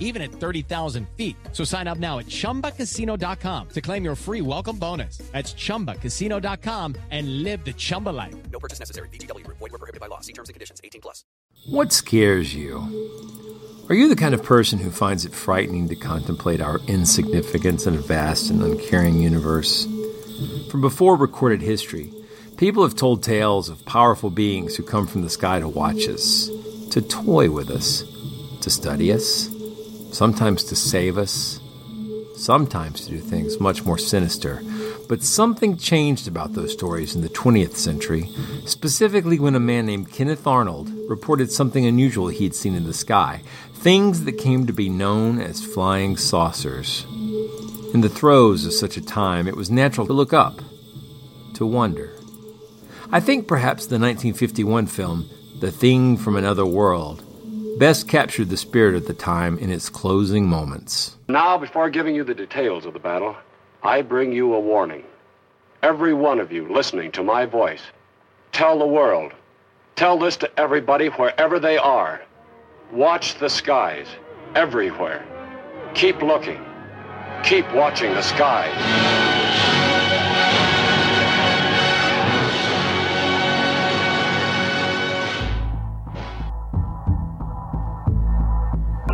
even at 30,000 feet. So sign up now at ChumbaCasino.com to claim your free welcome bonus. That's ChumbaCasino.com and live the Chumba life. No purchase necessary. VGW. Void were prohibited by law. See terms and conditions. 18 plus. What scares you? Are you the kind of person who finds it frightening to contemplate our insignificance in a vast and uncaring universe? From before recorded history, people have told tales of powerful beings who come from the sky to watch us, to toy with us, to study us sometimes to save us, sometimes to do things much more sinister. But something changed about those stories in the 20th century, specifically when a man named Kenneth Arnold reported something unusual he'd seen in the sky things that came to be known as flying saucers. In the throes of such a time, it was natural to look up, to wonder. I think perhaps the 1951 film, The Thing from Another World, best captured the spirit of the time in its closing moments. Now, before giving you the details of the battle, I bring you a warning. Every one of you listening to my voice, tell the world, tell this to everybody wherever they are. Watch the skies, everywhere. Keep looking. Keep watching the skies.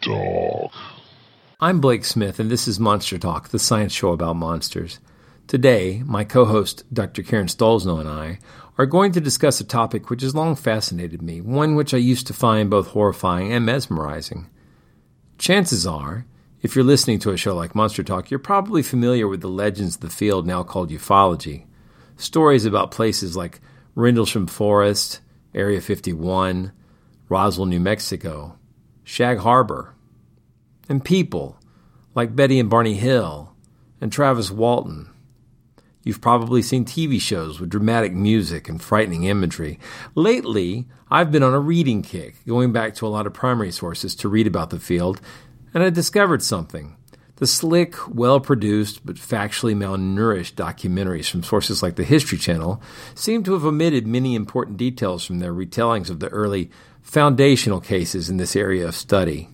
Talk. I'm Blake Smith, and this is Monster Talk, the science show about monsters. Today, my co host, Dr. Karen Stollznow, and I are going to discuss a topic which has long fascinated me, one which I used to find both horrifying and mesmerizing. Chances are, if you're listening to a show like Monster Talk, you're probably familiar with the legends of the field now called ufology. Stories about places like Rendlesham Forest, Area 51, Roswell, New Mexico, Shag Harbor, and people like Betty and Barney Hill and Travis Walton. You've probably seen TV shows with dramatic music and frightening imagery. Lately, I've been on a reading kick, going back to a lot of primary sources to read about the field, and I discovered something. The slick, well produced, but factually malnourished documentaries from sources like the History Channel seem to have omitted many important details from their retellings of the early foundational cases in this area of study.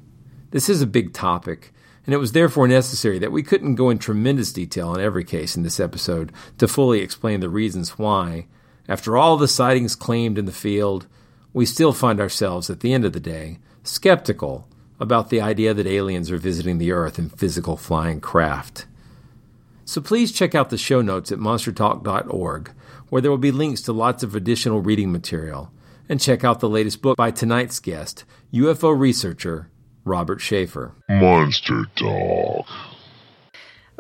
This is a big topic, and it was therefore necessary that we couldn't go in tremendous detail on every case in this episode to fully explain the reasons why, after all the sightings claimed in the field, we still find ourselves, at the end of the day, skeptical about the idea that aliens are visiting the Earth in physical flying craft. So please check out the show notes at monstertalk.org, where there will be links to lots of additional reading material and check out the latest book by tonight's guest, UFO researcher Robert Sheaffer. Monster Talk.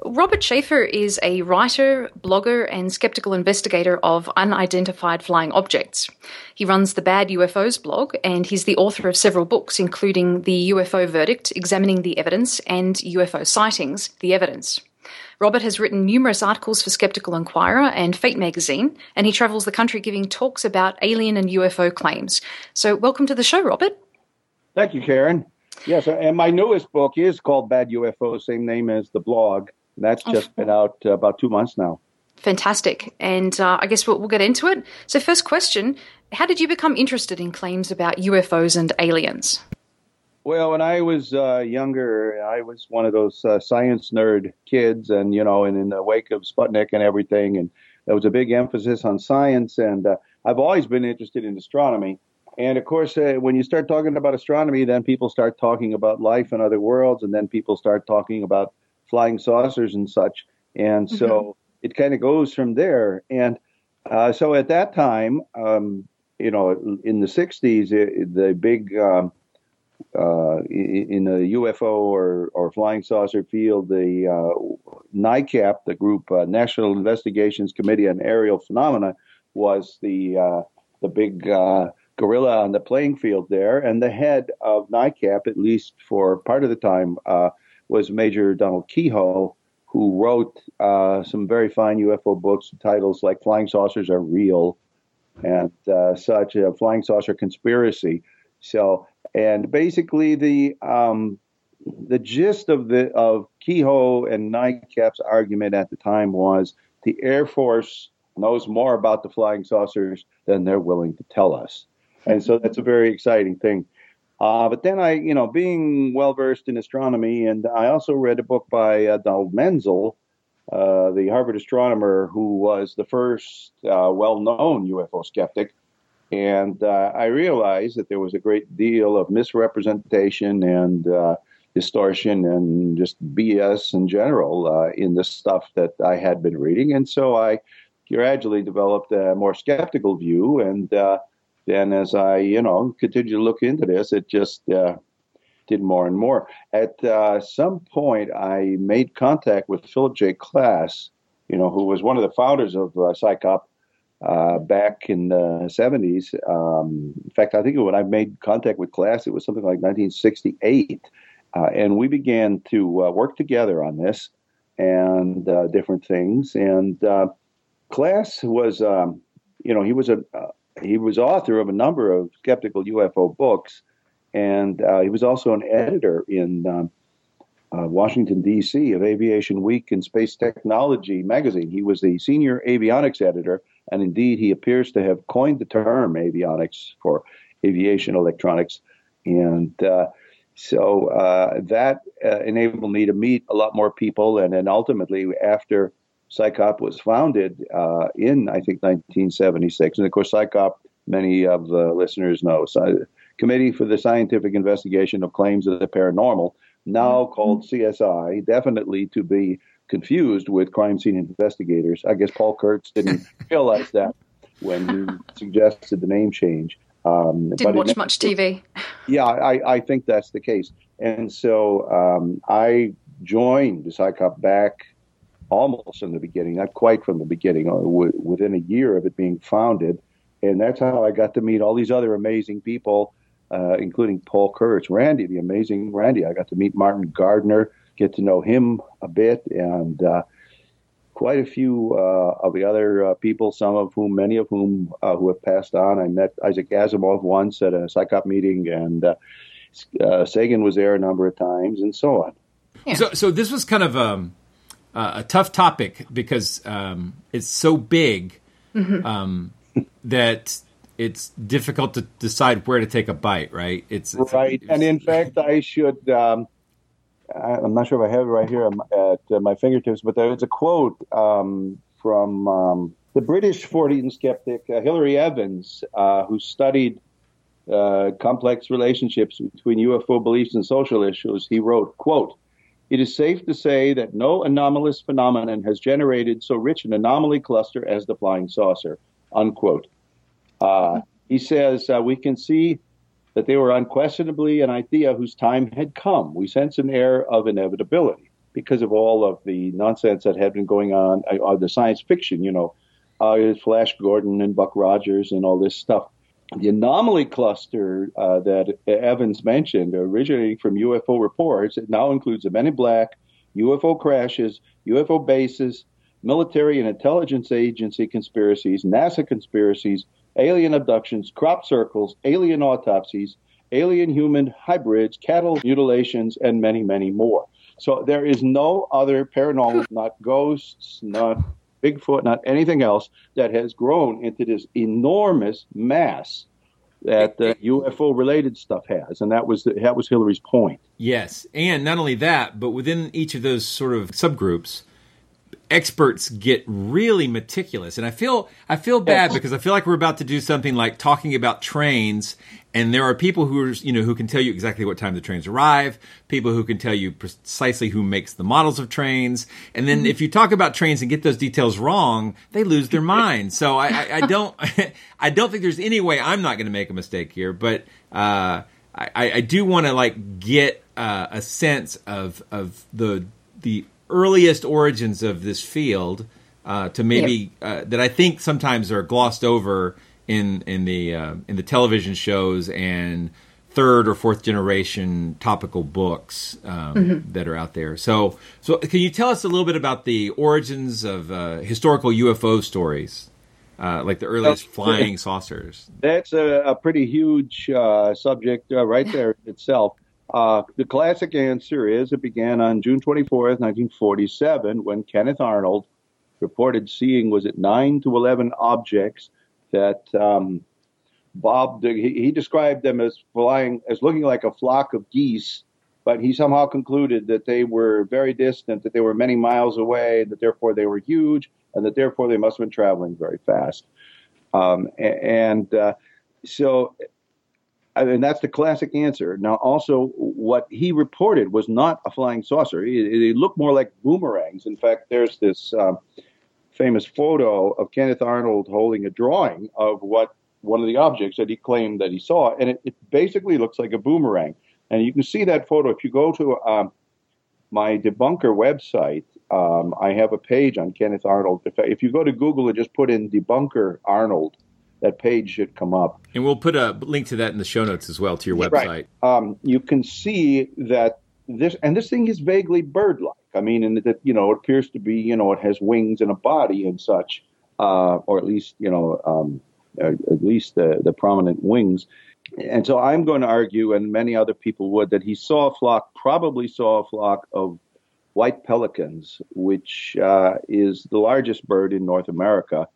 Robert Sheaffer is a writer, blogger, and skeptical investigator of unidentified flying objects. He runs the Bad UFOs blog, and he's the author of several books, including The UFO Verdict, Examining the Evidence, and UFO Sightings, The Evidence. Robert has written numerous articles for Skeptical Inquirer and Fate magazine, and he travels the country giving talks about alien and UFO claims. So, welcome to the show, Robert. Thank you, Karen. Yes, and my newest book is called Bad UFO, same name as the blog. That's just oh. been out uh, about two months now. Fantastic. And uh, I guess we'll, we'll, get into it. So, first question How did you become interested in claims about UFOs and aliens? Well, when I was uh, younger, I was one of those uh, science nerd kids, and you know, and in the wake of Sputnik and everything, and there was a big emphasis on science. And uh, I've always been interested in astronomy, And of course, uh, when you start talking about astronomy, then people start talking about life in other worlds, and then people start talking about flying saucers and such. And so mm-hmm. it kind of goes from there. And uh, so at that time, um, you know, in the 60s, it, the big, um, uh, in the UFO or, or flying saucer field, the uh, NICAP, the group uh, National Investigations Committee on Aerial Phenomena, was the uh, the big uh, gorilla on the playing field there. And the head of NICAP, at least for part of the time, uh, was Major Donald Keyhoe, who wrote some very fine UFO books, titles like Flying Saucers Are Real and such, a Flying Saucer Conspiracy. So, and basically the um, the gist of the of Keyhoe and NICAP's argument at the time was the Air Force knows more about the flying saucers than they're willing to tell us. And so that's a very exciting thing. Uh, but then I, you know, being well versed in astronomy, and I also read a book by uh, Donald Menzel, uh, the Harvard astronomer who was the first uh, well known UFO skeptic. And uh, I realized that there was a great deal of misrepresentation and uh, distortion and just BS in general in the stuff that I had been reading. And so I gradually developed a more skeptical view. And then, as I, you know, continued to look into this, it just uh, did more and more. At uh, some point, I made contact with Philip J. Klass, you know, who was one of the founders of uh, CSICOP uh, back in the 70s. Um, in fact, I think when I made contact with Klass, it was something like 1968. Uh, and we began to uh, work together on this and uh, different things. And uh, Klass was, um, you know, he was a, he was author of a number of skeptical UFO books, and uh, he was also an editor in um, uh, Washington, D.C., of Aviation Week and Space Technology magazine. He was the senior avionics editor, and indeed, he appears to have coined the term avionics for aviation electronics. And uh, so uh, that uh, enabled me to meet a lot more people, and then ultimately, after CSICOP was founded uh, in, I think, 1976. And of course, CSICOP, many of the listeners know, so, Committee for the Scientific Investigation of Claims of the Paranormal, now mm-hmm. called CSI, definitely to be confused with crime scene investigators. I guess Paul Kurtz didn't realize that when he suggested the name change. Um, Didn't watch much TV. Yeah, I, I think that's the case. And so um, I joined the CSICOP back almost in the beginning, not quite from the beginning, uh, w- within a year of it being founded. And that's how I got to meet all these other amazing people, uh, including Paul Kurtz, Randi, the amazing Randi. I got to meet Martin Gardner, get to know him a bit, and uh, quite a few uh, of the other uh, people, some of whom, many of whom, uh, who have passed on. I met Isaac Asimov once at a CSICOP meeting, and Sagan was there a number of times, and so on. Yeah. So, so this was kind of um, uh, a tough topic because um, it's so big mm-hmm. um, that it's difficult to decide where to take a bite. Right? It's, it's right. It's, and in fact, I should. Um, I'm not sure if I have it right here at uh, my fingertips, but there's a quote um, from um, the British Fortean skeptic uh, Hilary Evans, uh, who studied uh, complex relationships between UFO beliefs and social issues. He wrote, "quote." It is safe to say that no anomalous phenomenon has generated so rich an anomaly cluster as the flying saucer. Unquote. Uh, he says uh, we can see that they were unquestionably an idea whose time had come. We sense an air of inevitability because of all of the nonsense that had been going on, uh, the science fiction, you know, uh, Flash Gordon and Buck Rogers and all this stuff. The anomaly cluster uh, that Evans mentioned, originating from UFO reports, it now includes the Men in Black, UFO crashes, UFO bases, military and intelligence agency conspiracies, NASA conspiracies, alien abductions, crop circles, alien autopsies, alien human hybrids, cattle mutilations, and many, many more. So there is no other paranormal, not ghosts, not Bigfoot, not anything else that has grown into this enormous mass that the UFO related stuff has, and that was the, that was Hilary's point. Yes, and not only that, but within each of those sort of subgroups, experts get really meticulous. And i feel i feel bad because i feel like we're about to do something like talking about trains and there are people who are you know who can tell you exactly what time the trains arrive people who can tell you precisely who makes the models of trains and then mm-hmm. if you talk about trains and get those details wrong they lose their mind. So i, I, I don't i don't think there's any way i'm not going to make a mistake here but uh, I, I do want to like get uh, a sense of of the the earliest origins of this field uh, to maybe yeah. uh, that I think sometimes are glossed over in in the uh, in the television shows and third or fourth generation topical books um, mm-hmm. that are out there. So, so can you tell us a little bit about the origins of uh, historical UFO stories, uh, like the earliest flying saucers? That's a, a pretty huge uh, subject right there itself. Uh, the classic answer is it began on June 24th, 1947, when Kenneth Arnold reported seeing, was it 9 to 11 objects that um, Bob, he, he described them as flying, as looking like a flock of geese, but he somehow concluded that they were very distant, that they were many miles away, that therefore they were huge, and that therefore they must have been traveling very fast. Um, and uh, so I mean, that's the classic answer. Now, also, what he reported was not a flying saucer. It looked more like boomerangs. In fact, there's this uh, famous photo of Kenneth Arnold holding a drawing of what one of the objects that he claimed that he saw, and it, it basically looks like a boomerang. And you can see that photo if you go to um, my debunker website. Um, I have a page on Kenneth Arnold. If, if you go to Google and just put in debunker Arnold, that page should come up. And we'll put a link to that in the show notes as well to your website. Right. Um, you can see that this, and this thing is vaguely bird-like. I mean, and that you know, it appears to be, you know, it has wings and a body and such, uh, or at least, you know, um, at least the the prominent wings. And so I'm going to argue, and many other people would, that he saw a flock, probably saw a flock of white pelicans, which uh, is the largest bird in North America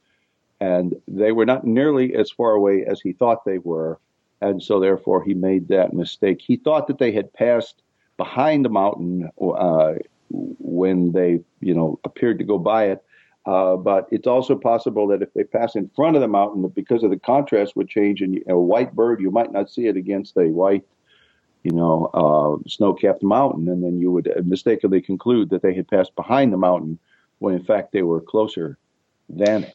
and they were not nearly as far away as he thought they were, and so therefore he made that mistake. He thought that they had passed behind the mountain uh, when they, you know, appeared to go by it. Uh, but it's also possible that if they pass in front of the mountain, because of the contrast would change, and a white bird, you might not see it against a white, you know, uh, snow-capped mountain, and then you would mistakenly conclude that they had passed behind the mountain when in fact they were closer than it.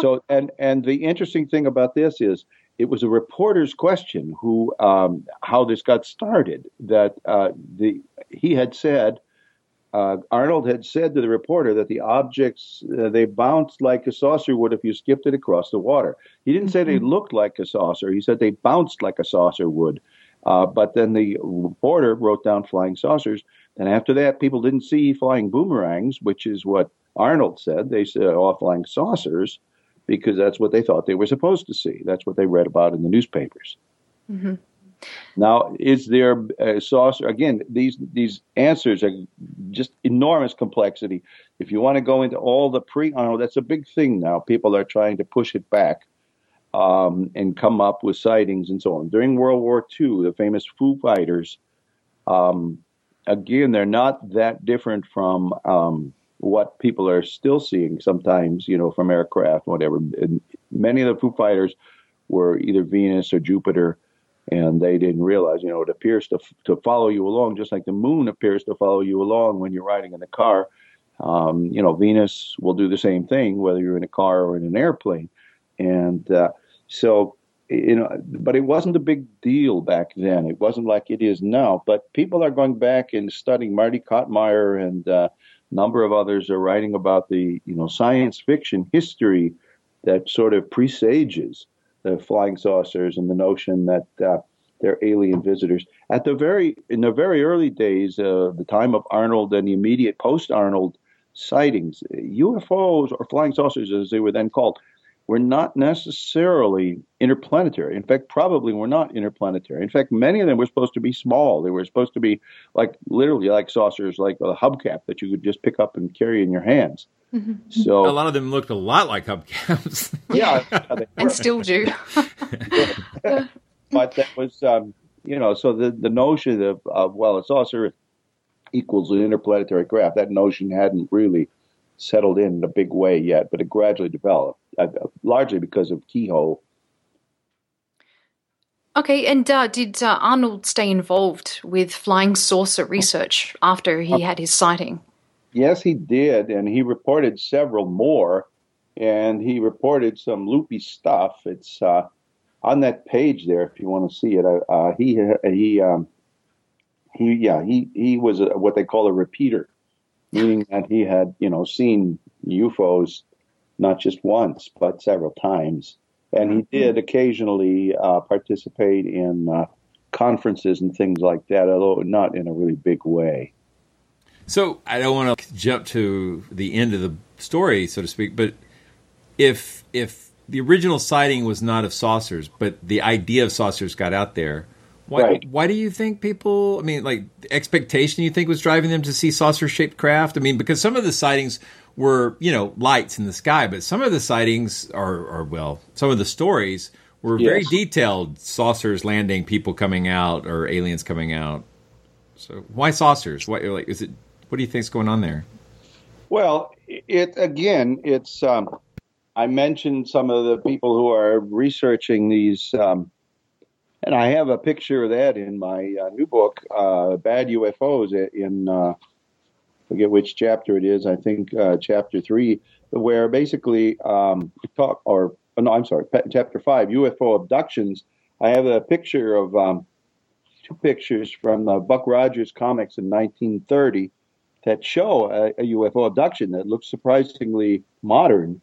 So, and and the interesting thing about this is, it was a reporter's question who um, how this got started. That uh, the he had said. Uh, Arnold had said to the reporter that the objects uh, they bounced like a saucer would if you skipped it across the water. He didn't say they mm-hmm. looked like a saucer. He said they bounced like a saucer would. Uh, but then the reporter wrote down flying saucers. And after that, people didn't see flying boomerangs, which is what Arnold said. They saw oh, flying saucers because that's what they thought they were supposed to see. That's what they read about in the newspapers. Mm-hmm. Now, is there a saucer? Again, these these answers are just enormous complexity. If you want to go into all the pre, oh, that's a big thing now. People are trying to push it back um, and come up with sightings and so on. During World War II, the famous Foo Fighters, um, again, they're not that different from um, what people are still seeing sometimes, you know, from aircraft, whatever. And many of the Foo Fighters were either Venus or Jupiter, and they didn't realize, you know, it appears to to follow you along, just like the moon appears to follow you along when you're riding in the car. Um, you know, Venus will do the same thing whether you're in a car or in an airplane, and uh, so you know, but it wasn't a big deal back then. It wasn't like it is now. But people are going back and studying Marty Kottmeyer and uh, number of others are writing about the you know science fiction history that sort of presages the flying saucers and the notion that uh, they're alien visitors. At the very in the very early days, uh, the time of Arnold and the immediate post Arnold sightings, UFOs or flying saucers, as they were then called, were not necessarily interplanetary. In fact, probably were not interplanetary. In fact, many of them were supposed to be small. They were supposed to be like literally like saucers, like a hubcap that you could just pick up and carry in your hands. Mm-hmm. So a lot of them looked a lot like hubcaps. yeah, and still do. but that was, um, you know, so the the notion of, of well, a saucer equals an interplanetary craft. That notion hadn't really settled in in a big way yet, but it gradually developed, uh, largely because of Keyhoe. Okay, and uh, did uh, Arnold stay involved with flying saucer research after he had his sighting? Yes, he did, and he reported several more, and he reported some loopy stuff. It's uh, on that page there if you want to see it. Uh, uh he he um, he yeah he he was a, what they call a repeater, meaning that he had you know seen UFOs not just once but several times, and he did mm-hmm. occasionally uh, participate in uh, conferences and things like that, although not in a really big way. So I don't want to jump to the end of the story, so to speak, but if if the original sighting was not of saucers, but the idea of saucers got out there. Why, right. why do you think people? I mean, like expectation you think was driving them to see saucer-shaped craft? I mean, because some of the sightings were, you know, lights in the sky, but some of the sightings are, are well, some of the stories were yes. very detailed: saucers landing, people coming out, or aliens coming out. So, why saucers? Why, like, is it? What do you think is going on there? Well, it again, it's um, I mentioned some of the people who are researching these, um, and I have a picture of that in my uh, new book, uh, Bad UFOs, in uh, forget which chapter it is. I think uh, chapter three, where basically um, talk or oh, no, I'm sorry, chapter five, UFO abductions. I have a picture of um, two pictures from Buck Rogers comics in 1930 that show a, a UFO abduction that looks surprisingly modern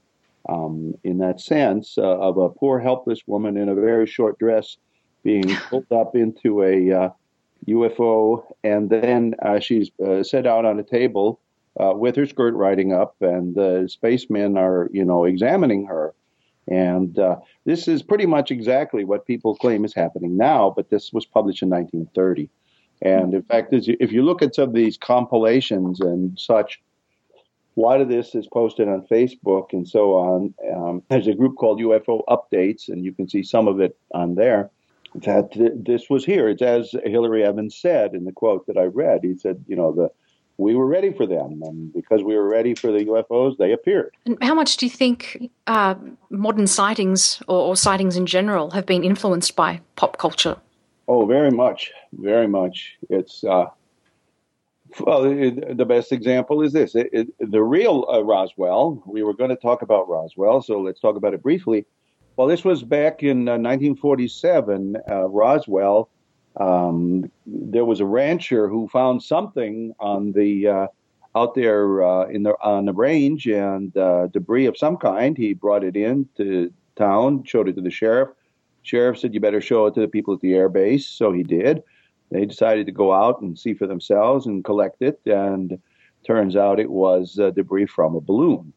um, in that sense uh, of a poor, helpless woman in a very short dress being pulled up into a uh, UFO, and then uh, she's uh, set out on a table uh, with her skirt riding up, and the spacemen are, you know, examining her. And uh, this is pretty much exactly what people claim is happening now, but this was published in 1930. And in fact, if you look at some of these compilations and such, a lot of this is posted on Facebook and so on. Um, there's a group called UFO Updates, and you can see some of it on there. That th- this was here. It's as Hilary Evans said in the quote that I read. He said, you know, the we were ready for them, and because we were ready for the UFOs, they appeared. And how much do you think uh, modern sightings or, or sightings in general have been influenced by pop culture? Oh, very much, very much. It's uh, well, the best example is this: it, it, the real uh, Roswell. We were going to talk about Roswell, so let's talk about it briefly. Well, this was back in uh, 1947. Uh, Roswell. Um, there was a rancher who found something on the uh, out there uh, in the on the range and uh, debris of some kind. He brought it in to town, showed it to the sheriff. Sheriff said, "You better show it to the people at the air base." So he did they decided to go out and see for themselves and collect it, and turns out it was uh, debris from a balloon.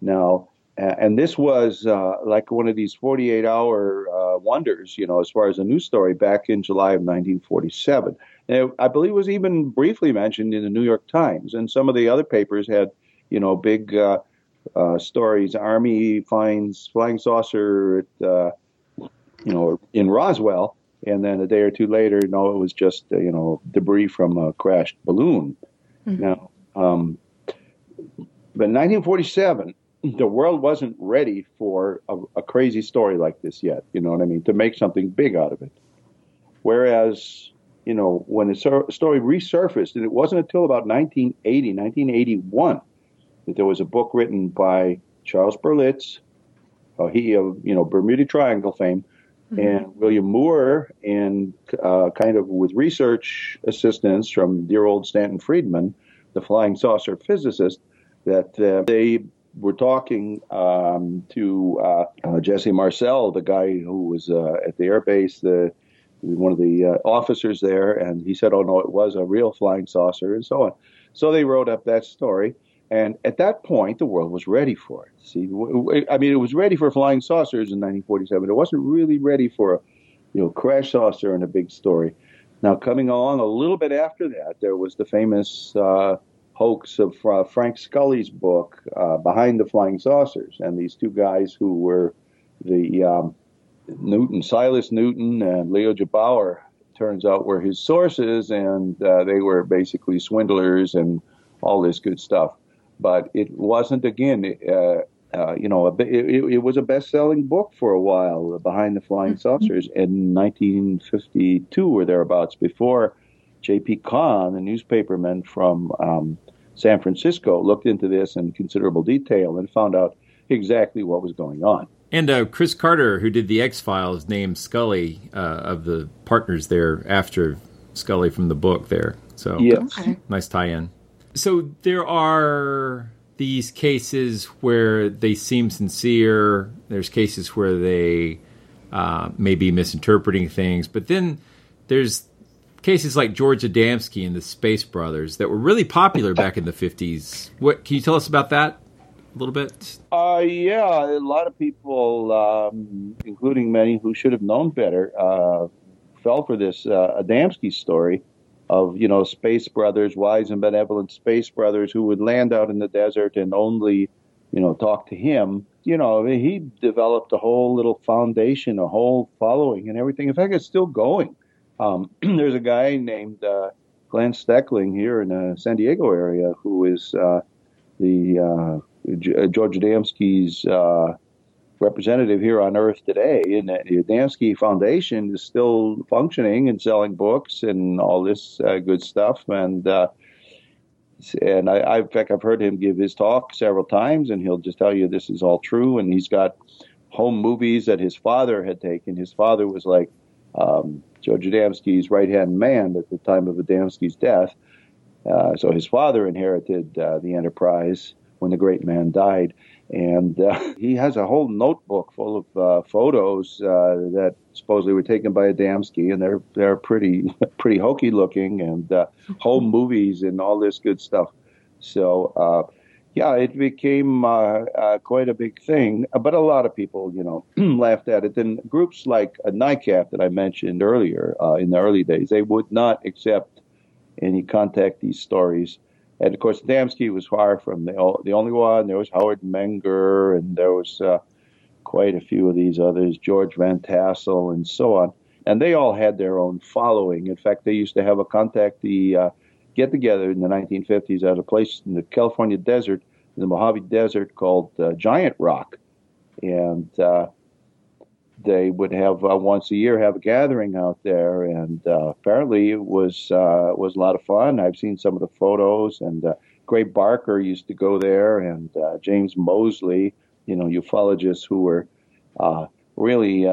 Now, and this was uh, like one of these 48 hour uh, wonders, you know, as far as a news story back in July of 1947. And I believe it was even briefly mentioned in the New York Times, and some of the other papers had, you know, big uh, uh stories. Army finds flying saucer at, uh, you know, in Roswell and then a day or two later, no, it was just uh, you know debris from a crashed balloon. Mm-hmm. Now, um, but in 1947, the world wasn't ready for a, a, crazy story like this yet. You know what I mean? To make something big out of it. Whereas, you know, when the story resurfaced, and it wasn't until about 1980, 1981, that there was a book written by Charles Berlitz, uh, he of you know Bermuda Triangle fame, Mm-hmm. And William Moore, and uh, kind of with research assistance from dear old Stanton Friedman, the flying saucer physicist, that uh, they were talking um, to uh, uh Jesse Marcel, the guy who was uh, at the airbase, the one of the uh, officers there, and he said, "Oh no, it was a real flying saucer," and so on. So they wrote up that story. And at that point, the world was ready for it. See, I mean, it was ready for flying saucers in 1947. It wasn't really ready for a, you know, crash saucer and a big story. Now, coming along a little bit after that, there was the famous uh, hoax of uh, Frank Scully's book, uh, Behind the Flying Saucers, and these two guys who were the um, Newton, Silas Newton, and Leo Gebauer. Turns out were his sources, and uh, they were basically swindlers and all this good stuff. but it wasn't again. Uh, uh, you know, a, it, it, was a best-selling book for a while, Behind the Flying mm-hmm. Saucers, in 1952 or thereabouts. Before J.P. Cahn, a newspaperman from um, San Francisco, looked into this in considerable detail and found out exactly what was going on. And uh, Chris Carter, who did the X Files, named Scully uh, of the partners there after Scully from the book there. So yes. Okay. nice tie-in. So there are these cases where they seem sincere. There's cases where they uh, may be misinterpreting things, but then there's cases like George Adamski and the Space Brothers that were really popular back in the 50s. What can you tell us about that a little bit? Uh, yeah, a lot of people, um, including many who should have known better, uh, fell for this uh, Adamski story of you know space brothers, wise and benevolent space brothers who would land out in the desert and only you know talk to him. You know, he developed a whole little foundation, a whole following, and everything. In fact, it's still going. Um, there's a guy named uh, Glenn Steckling here in the San Diego area who is uh, the uh, George Adamski's uh, representative here on Earth today. And the Adamski Foundation is still functioning and selling books and all this uh, good stuff. And uh, and I, I, in fact, I've heard him give his talk several times, and he'll just tell you this is all true. And he's got home movies that his father had taken. His father was like um, George Adamski's right hand man at the time of Adamski's death. Uh, so his father inherited uh, the enterprise when the great man died. And uh, he has a whole notebook full of uh, photos uh, that supposedly were taken by Adamski, and they're they're pretty pretty hokey looking, and uh, home movies and all this good stuff. So yeah, it became uh, quite a big thing. But a lot of people, you know, laughed at it. And groups like a NICAP that I mentioned earlier in the early days, they would not accept any contactee stories and of course, Adamski was far from the, the only one. There was Howard Menger, and there was uh, quite a few of these others, George Van Tassel, and so on. And they all had their own following. In fact, they used to have a contactee uh, get together in the 1950s at a place in the California desert, in the Mojave Desert, called uh, Giant Rock. And uh, they would have uh, once a year have a gathering out there, and uh, apparently it was was a lot of fun. I've seen some of the photos, and Gray Barker used to go there, and James Moseley, you know, ufologists who were really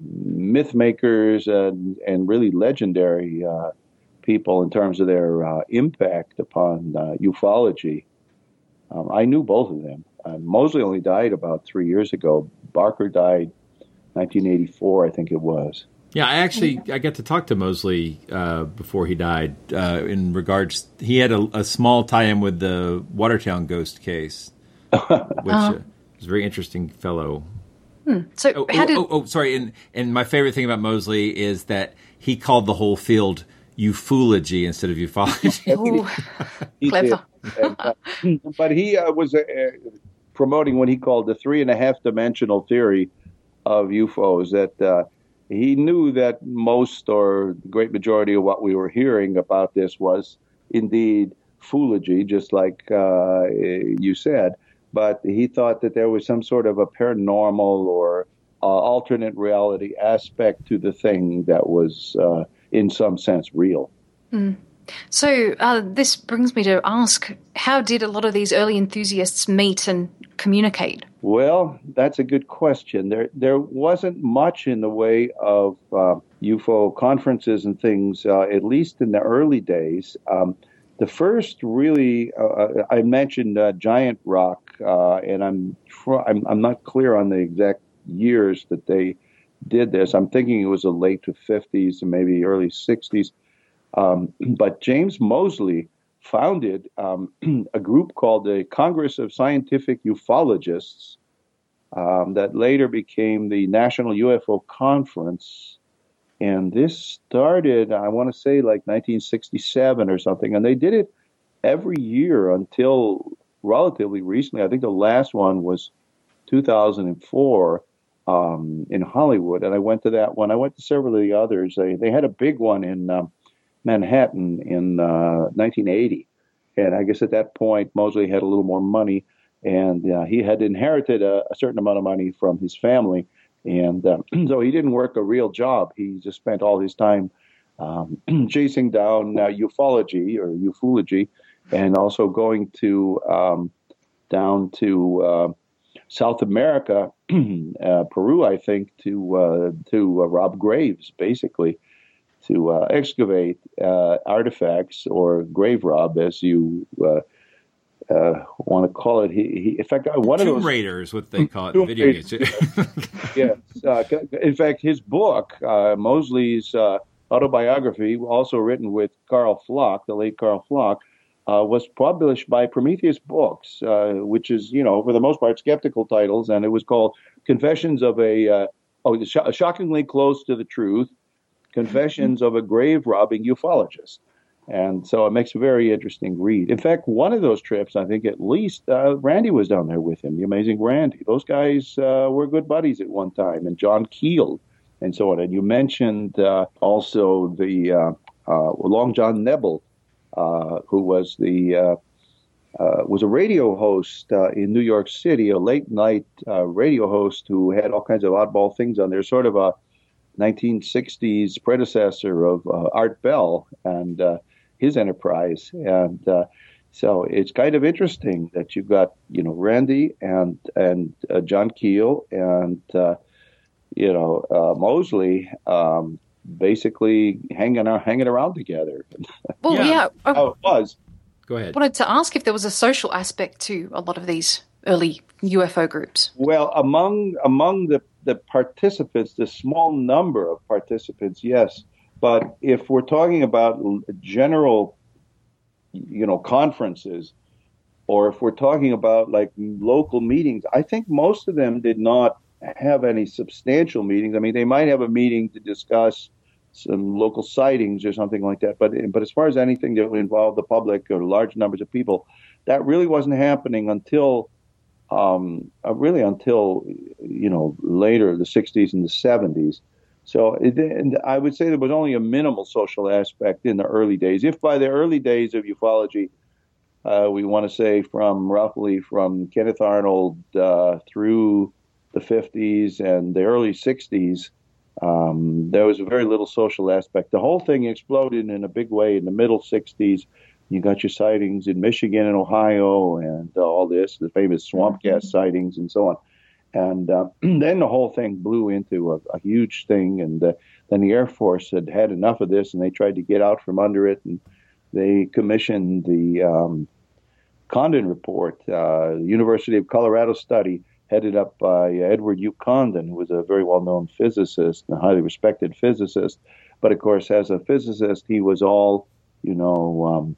myth makers and and really legendary uh, people in terms of their uh, impact upon uh, ufology. Um, I knew both of them. Uh, Moseley only died about three years ago. Barker died 1984, I think it was. Yeah, I actually I got to talk to Moseley uh, before he died. Uh, in regards, he had a, a, small tie-in with the Watertown ghost case, which uh-huh. uh, was a very interesting fellow. Hmm. So oh, how oh, did? Oh, oh, sorry. And and my favorite thing about Moseley is that he called the whole field ufology instead of ufology. clever. and, uh, but he uh, was uh, promoting what he called the three and a half dimensional theory of UFOs that uh, he knew that most or the great majority of what we were hearing about this was indeed foology, just like uh, you said. But he thought that there was some sort of a paranormal or uh, alternate reality aspect to the thing that was, uh, in some sense, real. Mm. So uh, this brings me to ask: How did a lot of these early enthusiasts meet and communicate? Well, that's a good question. There, there wasn't much in the way of uh, UFO conferences and things, uh, at least in the early days. Um, the first really, uh, uh I mentioned uh, Giant Rock, uh, and I'm, I'm I'm not clear on the exact years that they did this. I'm thinking it was the late 50s and maybe early 60s. Um, but James Moseley founded um, a group called the Congress of Scientific Ufologists um, that later became the National UFO Conference. And this started, I want to say, like 1967 or something. And they did it every year until relatively recently. I think the last one was 2004 um, in Hollywood. And I went to that one. I went to several of the others. They, they had a big one in um, Manhattan in uh, 1980. And I guess at that point, Moseley had a little more money, and uh, he had inherited a, a, certain amount of money from his family. And uh, so he didn't work a real job. He just spent all his time um, chasing down uh, ufology or ufology, and also going to um, down to uh, South America, uh, Peru, I think, to uh, to uh, rob graves, basically, to uh, excavate artifacts or grave rob, as you. want to call it? He, he in fact, one Tomb of those Raiders, what they call it, in video games. yes, in fact, his book, Moseley's autobiography, also written with Karl Pflock, the late Karl Pflock, uh, was published by Prometheus Books, uh, which is, you know, for the most part, skeptical titles, and it was called Confessions of a, uh, oh, sh- shockingly close to the truth, Confessions of a Grave Robbing Ufologist. And so it makes a very interesting read. In fact, one of those trips, I think at least, uh, Randi was down there with him, the amazing Randi. Those guys uh, were good buddies at one time, and John Keel and so on. And you mentioned uh, also the Long John Nebel, who was the uh, was a radio host in New York City, a late night radio host who had all kinds of oddball things on there, sort of a 1960s predecessor of Art Bell and his enterprise. And so it's kind of interesting that you've got you know Randi and and uh, John Keel and uh, you know, uh, Moseley um, basically hanging out, hanging around together. Well, yeah, yeah. I how it was. Go ahead. Wanted to ask if there was a social aspect to a lot of these early UFO groups. Well, among among the the participants, the small number of participants, yes. But if we're talking about general, you know, conferences, or if we're talking about like local meetings, I think most of them did not have any substantial meetings. I mean, they might have a meeting to discuss some local sightings or something like that. But but as far as anything that would involve the public or large numbers of people, that really wasn't happening until um, uh, really until you know later the 60s and the 70s. So it, and I would say there was only a minimal social aspect in the early days. If by the early days of ufology, uh, we want to say from roughly from Kenneth Arnold uh, through the 50s and the early 60s, um, there was a very little social aspect. The whole thing exploded in a big way in the middle 60s. You got your sightings in Michigan and Ohio and uh, all this, the famous swamp gas mm-hmm. sightings and so on. And uh, then the whole thing blew into a, a huge thing. And uh, then the Air Force had had enough of this and they tried to get out from under it. And they commissioned the um, Condon Report, uh, University of Colorado study headed up by Edward U. Condon, who was a very well known physicist a highly respected physicist. But of course, as a physicist, he was all, you know, um,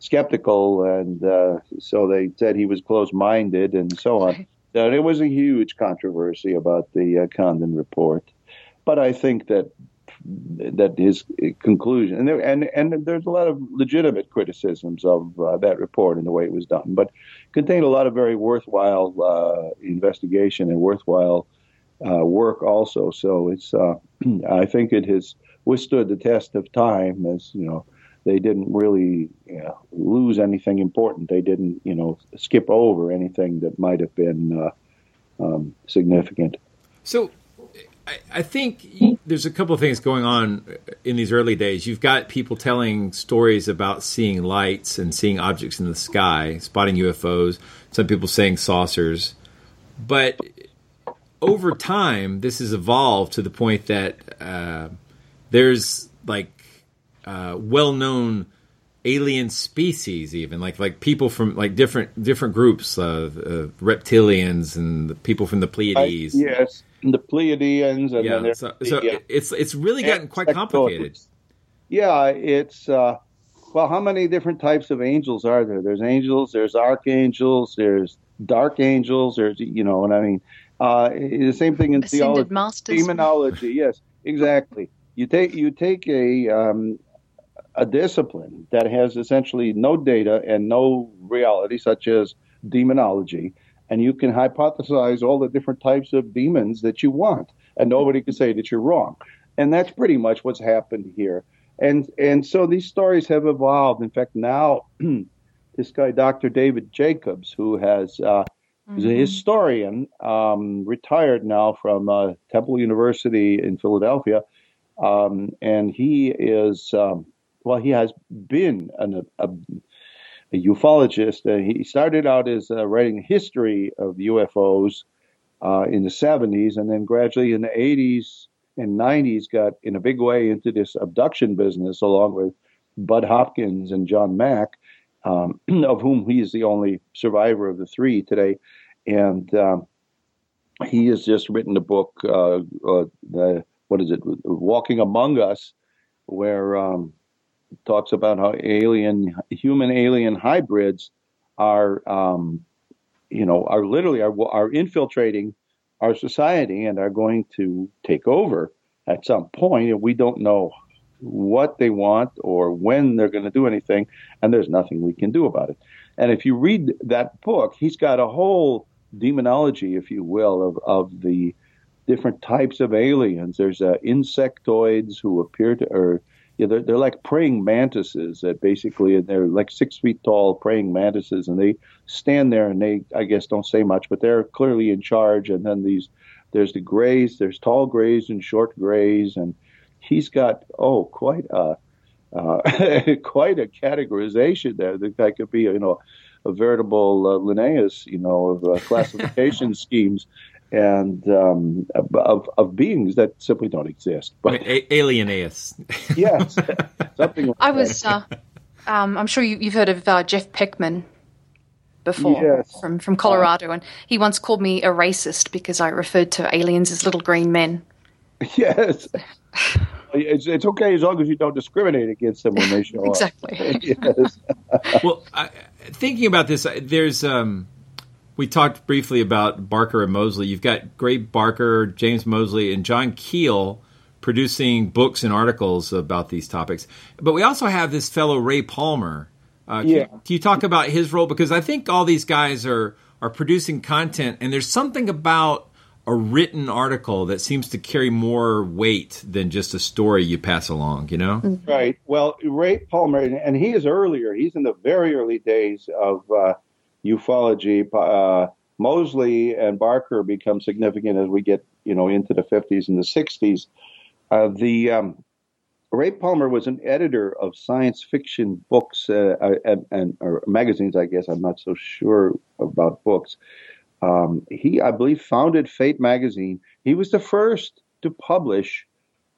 skeptical, and uh, so they said he was closed minded and so on. So it was a huge controversy about the uh, Condon report. But I think that that his conclusion and there and and there's a lot of legitimate criticisms of uh, that report and the way it was done, but contained a lot of very worthwhile uh, investigation and worthwhile uh, work also. So it's uh, I think it has withstood the test of time as you know they didn't really you know, lose anything important. They didn't you know skip over anything that might have been uh, um, significant. So I, think there's a couple of things going on in these early days. You've got people telling stories about seeing lights and seeing objects in the sky, spotting UFOs. Some people saying saucers, but over time, this has evolved to the point that uh, there's like uh, well-known alien species, even like like people from like different different groups, uh, uh reptilians and people from the Pleiades. yes, the Pleiadians, and yeah, so, so the, uh, it's it's really gotten quite complicated. Yeah, it's uh, well, how many different types of angels are there? There's angels, there's archangels, there's dark angels, there's you know, and I mean, uh, the same thing in Ascended theology, masters. demonology. Yes, exactly. You take you take a um, a discipline that has essentially no data and no reality, such as demonology, and you can hypothesize all the different types of demons that you want, and nobody can say that you're wrong. And that's pretty much what's happened here. And and so these stories have evolved. In fact, now this guy, Dr. David Jacobs, who has uh, He's a historian, um, retired now from uh, Temple University in Philadelphia, um, and he is um, well. He has been an, a, a ufologist. Uh, he started out as uh, writing history of UFOs uh, in the 70s, and then gradually in the 80s and 90s got in a big way into this abduction business, along with Budd Hopkins and John Mack um, of whom he is the only survivor of the three today. And um, he has just written a book, uh, uh, the, what is it, Walking Among Us, where um, talks about how alien, human alien hybrids are, um, you know, are literally are, are infiltrating our society and are going to take over at some point, and we don't know what they want or when they're going to do anything, and there's nothing we can do about it. And if you read that book, he's got a whole demonology, if you will, of, of the different types of aliens. There's uh, insectoids who appear to, or yeah, they're, they're like praying mantises that basically, they're like six feet tall praying mantises, and they stand there and they, I guess, don't say much, but they're clearly in charge. And then these, there's the grays, there's tall grays and short grays, and he's got oh quite a uh, quite a categorization there. That could be you know a veritable uh, Linnaeus you know of uh, classification schemes and um, of of beings that simply don't exist. But I mean, alienaeus. yes, something. Like I was. Uh, um, I'm sure you, have heard of uh, Jeff Peckman before yes. from from Colorado, and he once called me a racist because I referred to aliens as little green men. Yes. It's, it's okay as long as you don't discriminate against them when they show exactly. up. Exactly. well, I, thinking about this, there's um, we talked briefly about Barker and Moseley. You've got Gray Barker, James Moseley, and John Keel producing books and articles about these topics. But we also have this fellow Ray Palmer. Uh, can, yeah. you, can you talk about his role? Because I think all these guys are are producing content, and there's something about a written article that seems to carry more weight than just a story you pass along, you know? Right. Well, Ray Palmer, and he is earlier, he's in the very early days of uh, ufology. Uh, Moseley and Barker become significant as we get, you know, into the 50s and the 60s. Uh, the um, Ray Palmer was an editor of science fiction books uh, and, and or magazines. I guess I'm not so sure about books, um, he, I believe, founded Fate magazine. He was the first to publish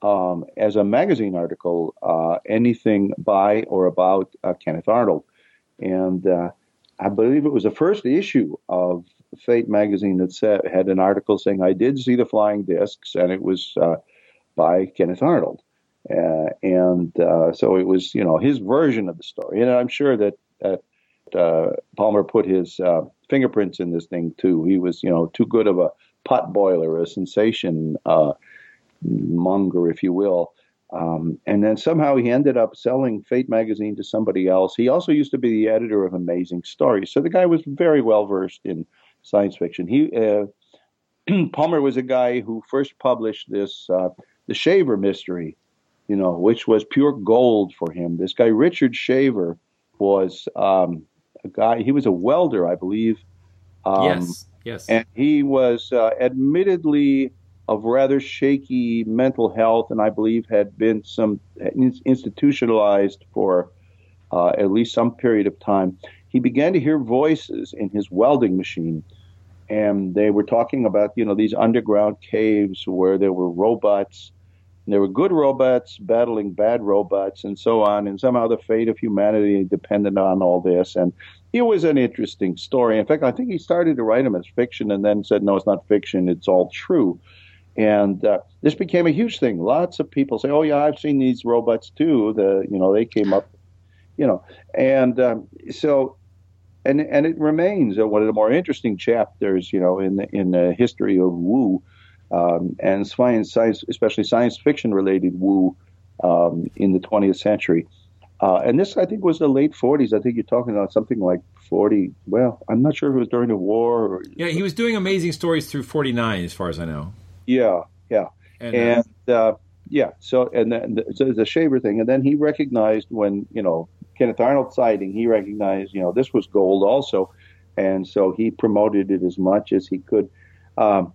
um, as a magazine article uh, anything by or about uh, Kenneth Arnold, and uh, I believe it was the first issue of Fate magazine that said, had an article saying, "I did see the flying discs, and it was uh, by Kenneth Arnold. Uh, and uh, so it was, you know, his version of the story. And I'm sure that, that uh, Palmer put his uh, fingerprints in this thing too. He was, you know, too good of a pot boiler, a sensation uh, monger, if you will. Um, and then somehow he ended up selling Fate magazine to somebody else. He also used to be the editor of Amazing Stories, so the guy was very well versed in science fiction. He uh, Palmer was a guy who first published this uh, the Shaver mystery, you know, which was pure gold for him. This guy Richard Shaver was um, a guy. He was a welder, I believe. Um, yes. Yes. And he was uh, admittedly of rather shaky mental health, and I believe had been some institutionalized for uh, at least some period of time. He began to hear voices in his welding machine, and they were talking about you know these underground caves where there were robots there were good robots battling bad robots and so on. And somehow the fate of humanity depended on all this. And it was an interesting story. In fact, I think he started to write them as fiction and then said, no, it's not fiction. It's all true. And uh, this became a huge thing. Lots of people say, "Oh yeah, I've seen these robots too." The you know they came up, you know, and um, so and and it remains one of the more interesting chapters, you know, in the in the history of Wu um, and science, science, especially science fiction related woo um, in the 20th century. Uh, and this, I think, was the late 40s. I think you're talking about something like 40. Well, I'm not sure if it was during the war. Or, yeah, he was doing amazing stories through 49, as far as I know. Yeah, yeah, and, uh, and uh, yeah. So, and then the, so the shaver thing, and then he recognized when you know Kenneth Arnold sighting, he recognized, you know, this was gold also, and so he promoted it as much as he could. Um,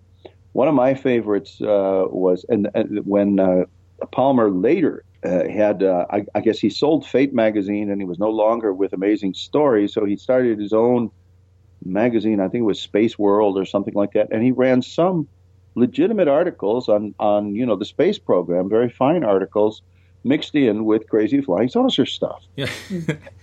one of my favorites uh, was, and, and when uh, Palmer later uh, had, uh, I, I, guess he sold Fate magazine, and he was no longer with Amazing Stories, so he started his own magazine. I think it was Space World or something like that, and he ran some legitimate articles on on you know the space program, very fine articles mixed in with crazy flying saucer stuff. Yeah.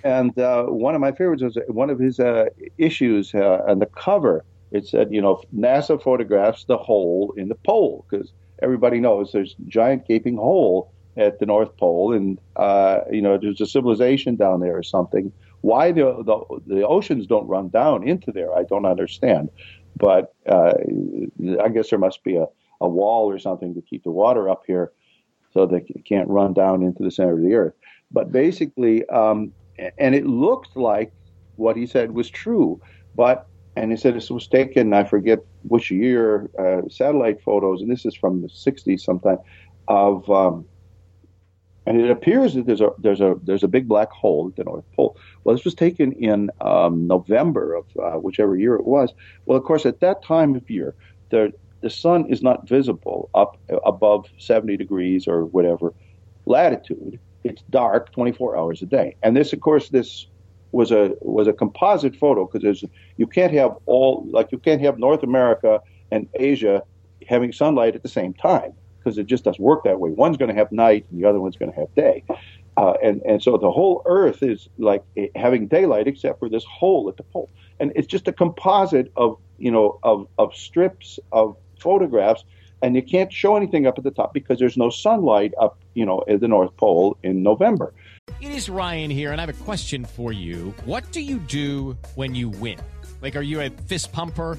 and uh, one of my favorites was one of his uh, issues uh, on the cover. It said, you know, NASA photographs the hole in the pole because everybody knows there's a giant gaping hole at the North Pole, and uh, you know there's a civilization down there or something. Why the, the the oceans don't run down into there, I don't understand. But uh, I guess there must be a, a wall or something to keep the water up here so that it can't run down into the center of the earth. But basically, um, and it looked like what he said was true, but and he said this was taken, I forget which year, uh, satellite photos, and this is from the 60s sometime, of, um, and it appears that there's a there's a there's a big black hole at the North Pole. Well, this was taken in um, November of uh, whichever year it was. Well, of course, at that time of year, the the sun is not visible up above 70 degrees or whatever latitude. It's dark 24 hours a day, and this, of course, this was a was a composite photo because you can't have all like you can't have North America and Asia having sunlight at the same time because it just doesn't work that way. One's going to have night and the other one's going to have day, uh, and and so the whole Earth is like having daylight except for this hole at the pole, and it's just a composite of you know of of strips of photographs and you can't show anything up at the top because there's no sunlight up, you know, at the North Pole in November. It is Ryan here, and I have a question for you. What do you do when you win? Like, are you a fist pumper?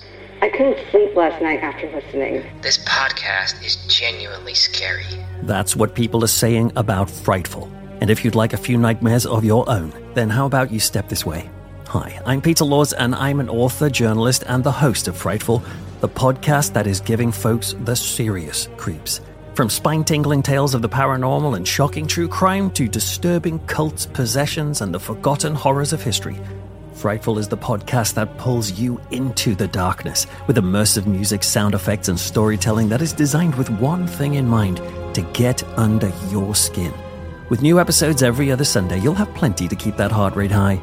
I couldn't sleep last night after listening. This podcast is genuinely scary. That's what people are saying about Frightful. And if you'd like a few nightmares of your own, then how about you step this way? Hi, I'm Peter Laws, and I'm an author, journalist, and the host of Frightful, the podcast that is giving folks the serious creeps. From spine tingling tales of the paranormal and shocking true crime to disturbing cults, possessions, and the forgotten horrors of history. Frightful is the podcast that pulls you into the darkness with immersive music, sound effects, and storytelling that is designed with one thing in mind to get under your skin. With new episodes every other Sunday, you'll have plenty to keep that heart rate high.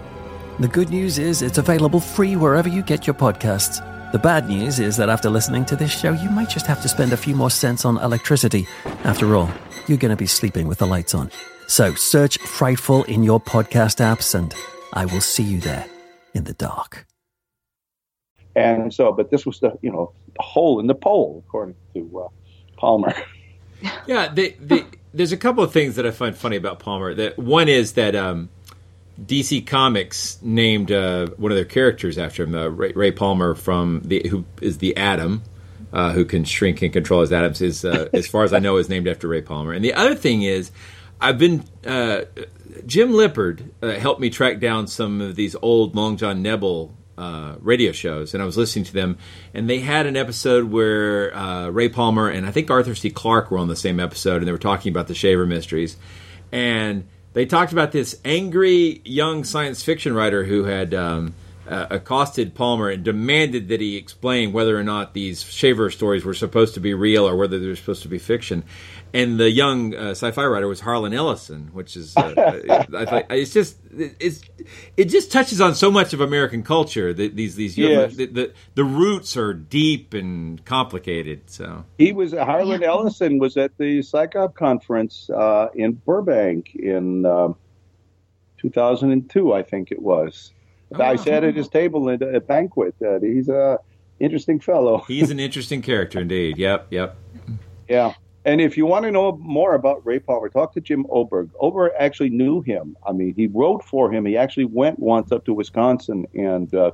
The good news is it's available free wherever you get your podcasts. The bad news is that after listening to this show, you might just have to spend a few more cents on electricity. After all, you're going to be sleeping with the lights on. So search Frightful in your podcast apps, and I will see you there in the dark. And so, but this was the you know the hole in the pole, according to uh, Palmer. yeah, they, they, there's a couple of things that I find funny about Palmer. That one is that um, DC Comics named uh, one of their characters after him, uh, Ray, Ray, Palmer from the who is the Atom. Uh, who can shrink and control his atoms is, uh, as far as I know, is named after Ray Palmer. And the other thing is, I've been uh, Jim Lippard uh, helped me track down some of these old Long John Nebel uh, radio shows, and I was listening to them, and they had an episode where uh, Ray Palmer and I think Arthur C. Clarke were on the same episode, and they were talking about the Shaver Mysteries, and they talked about this angry young science fiction writer who had. Um, uh, accosted Palmer and demanded that he explain whether or not these Shaver stories were supposed to be real or whether they were supposed to be fiction and the young uh, sci-fi writer was Harlan Ellison, which is uh, I thought it's just it's it just touches on so much of American culture. The, these these yes. the, the, the roots are deep and complicated. So he was Harlan Ellison was at the CSICOP conference uh, in Burbank in um, 2002, I think it was. Oh, I sat at his table at a banquet. he's a interesting fellow. he's an interesting character indeed. Yep, yep. Yeah. And if you want to know more about Ray Palmer, talk to Jim Oberg. Oberg actually knew him. I mean, he wrote for him. He actually went once up to Wisconsin and uh,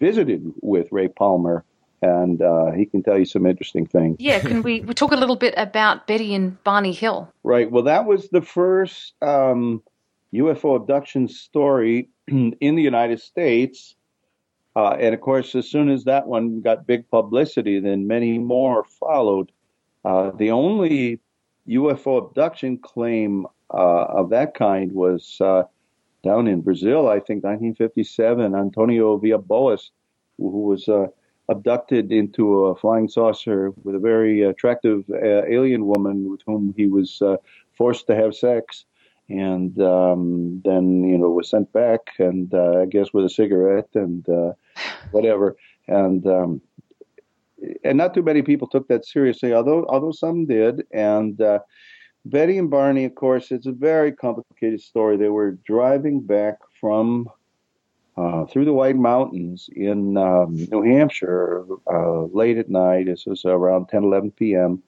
visited with Ray Palmer, and uh, he can tell you some interesting things. Yeah, can we, we talk a little bit about Betty and Barney Hill? Right. Well, that was the first um, UFO abduction story in the United States. Uh, and of course, as soon as that one got big publicity, then many more followed. Uh, the only UFO abduction claim uh, of that kind was uh, down in Brazil, I think, 1957. Antonio Villas-Boas, who was uh, abducted into a flying saucer with a very attractive uh, alien woman with whom he was forced to have sex and um, then you know was sent back and I guess with a cigarette and whatever and um, and not too many people took that seriously although although some did. And uh, Betty and Barney of course it's a very complicated story. They were driving back from uh, through the White Mountains in um, New Hampshire uh, late at night this was around 10 11 p.m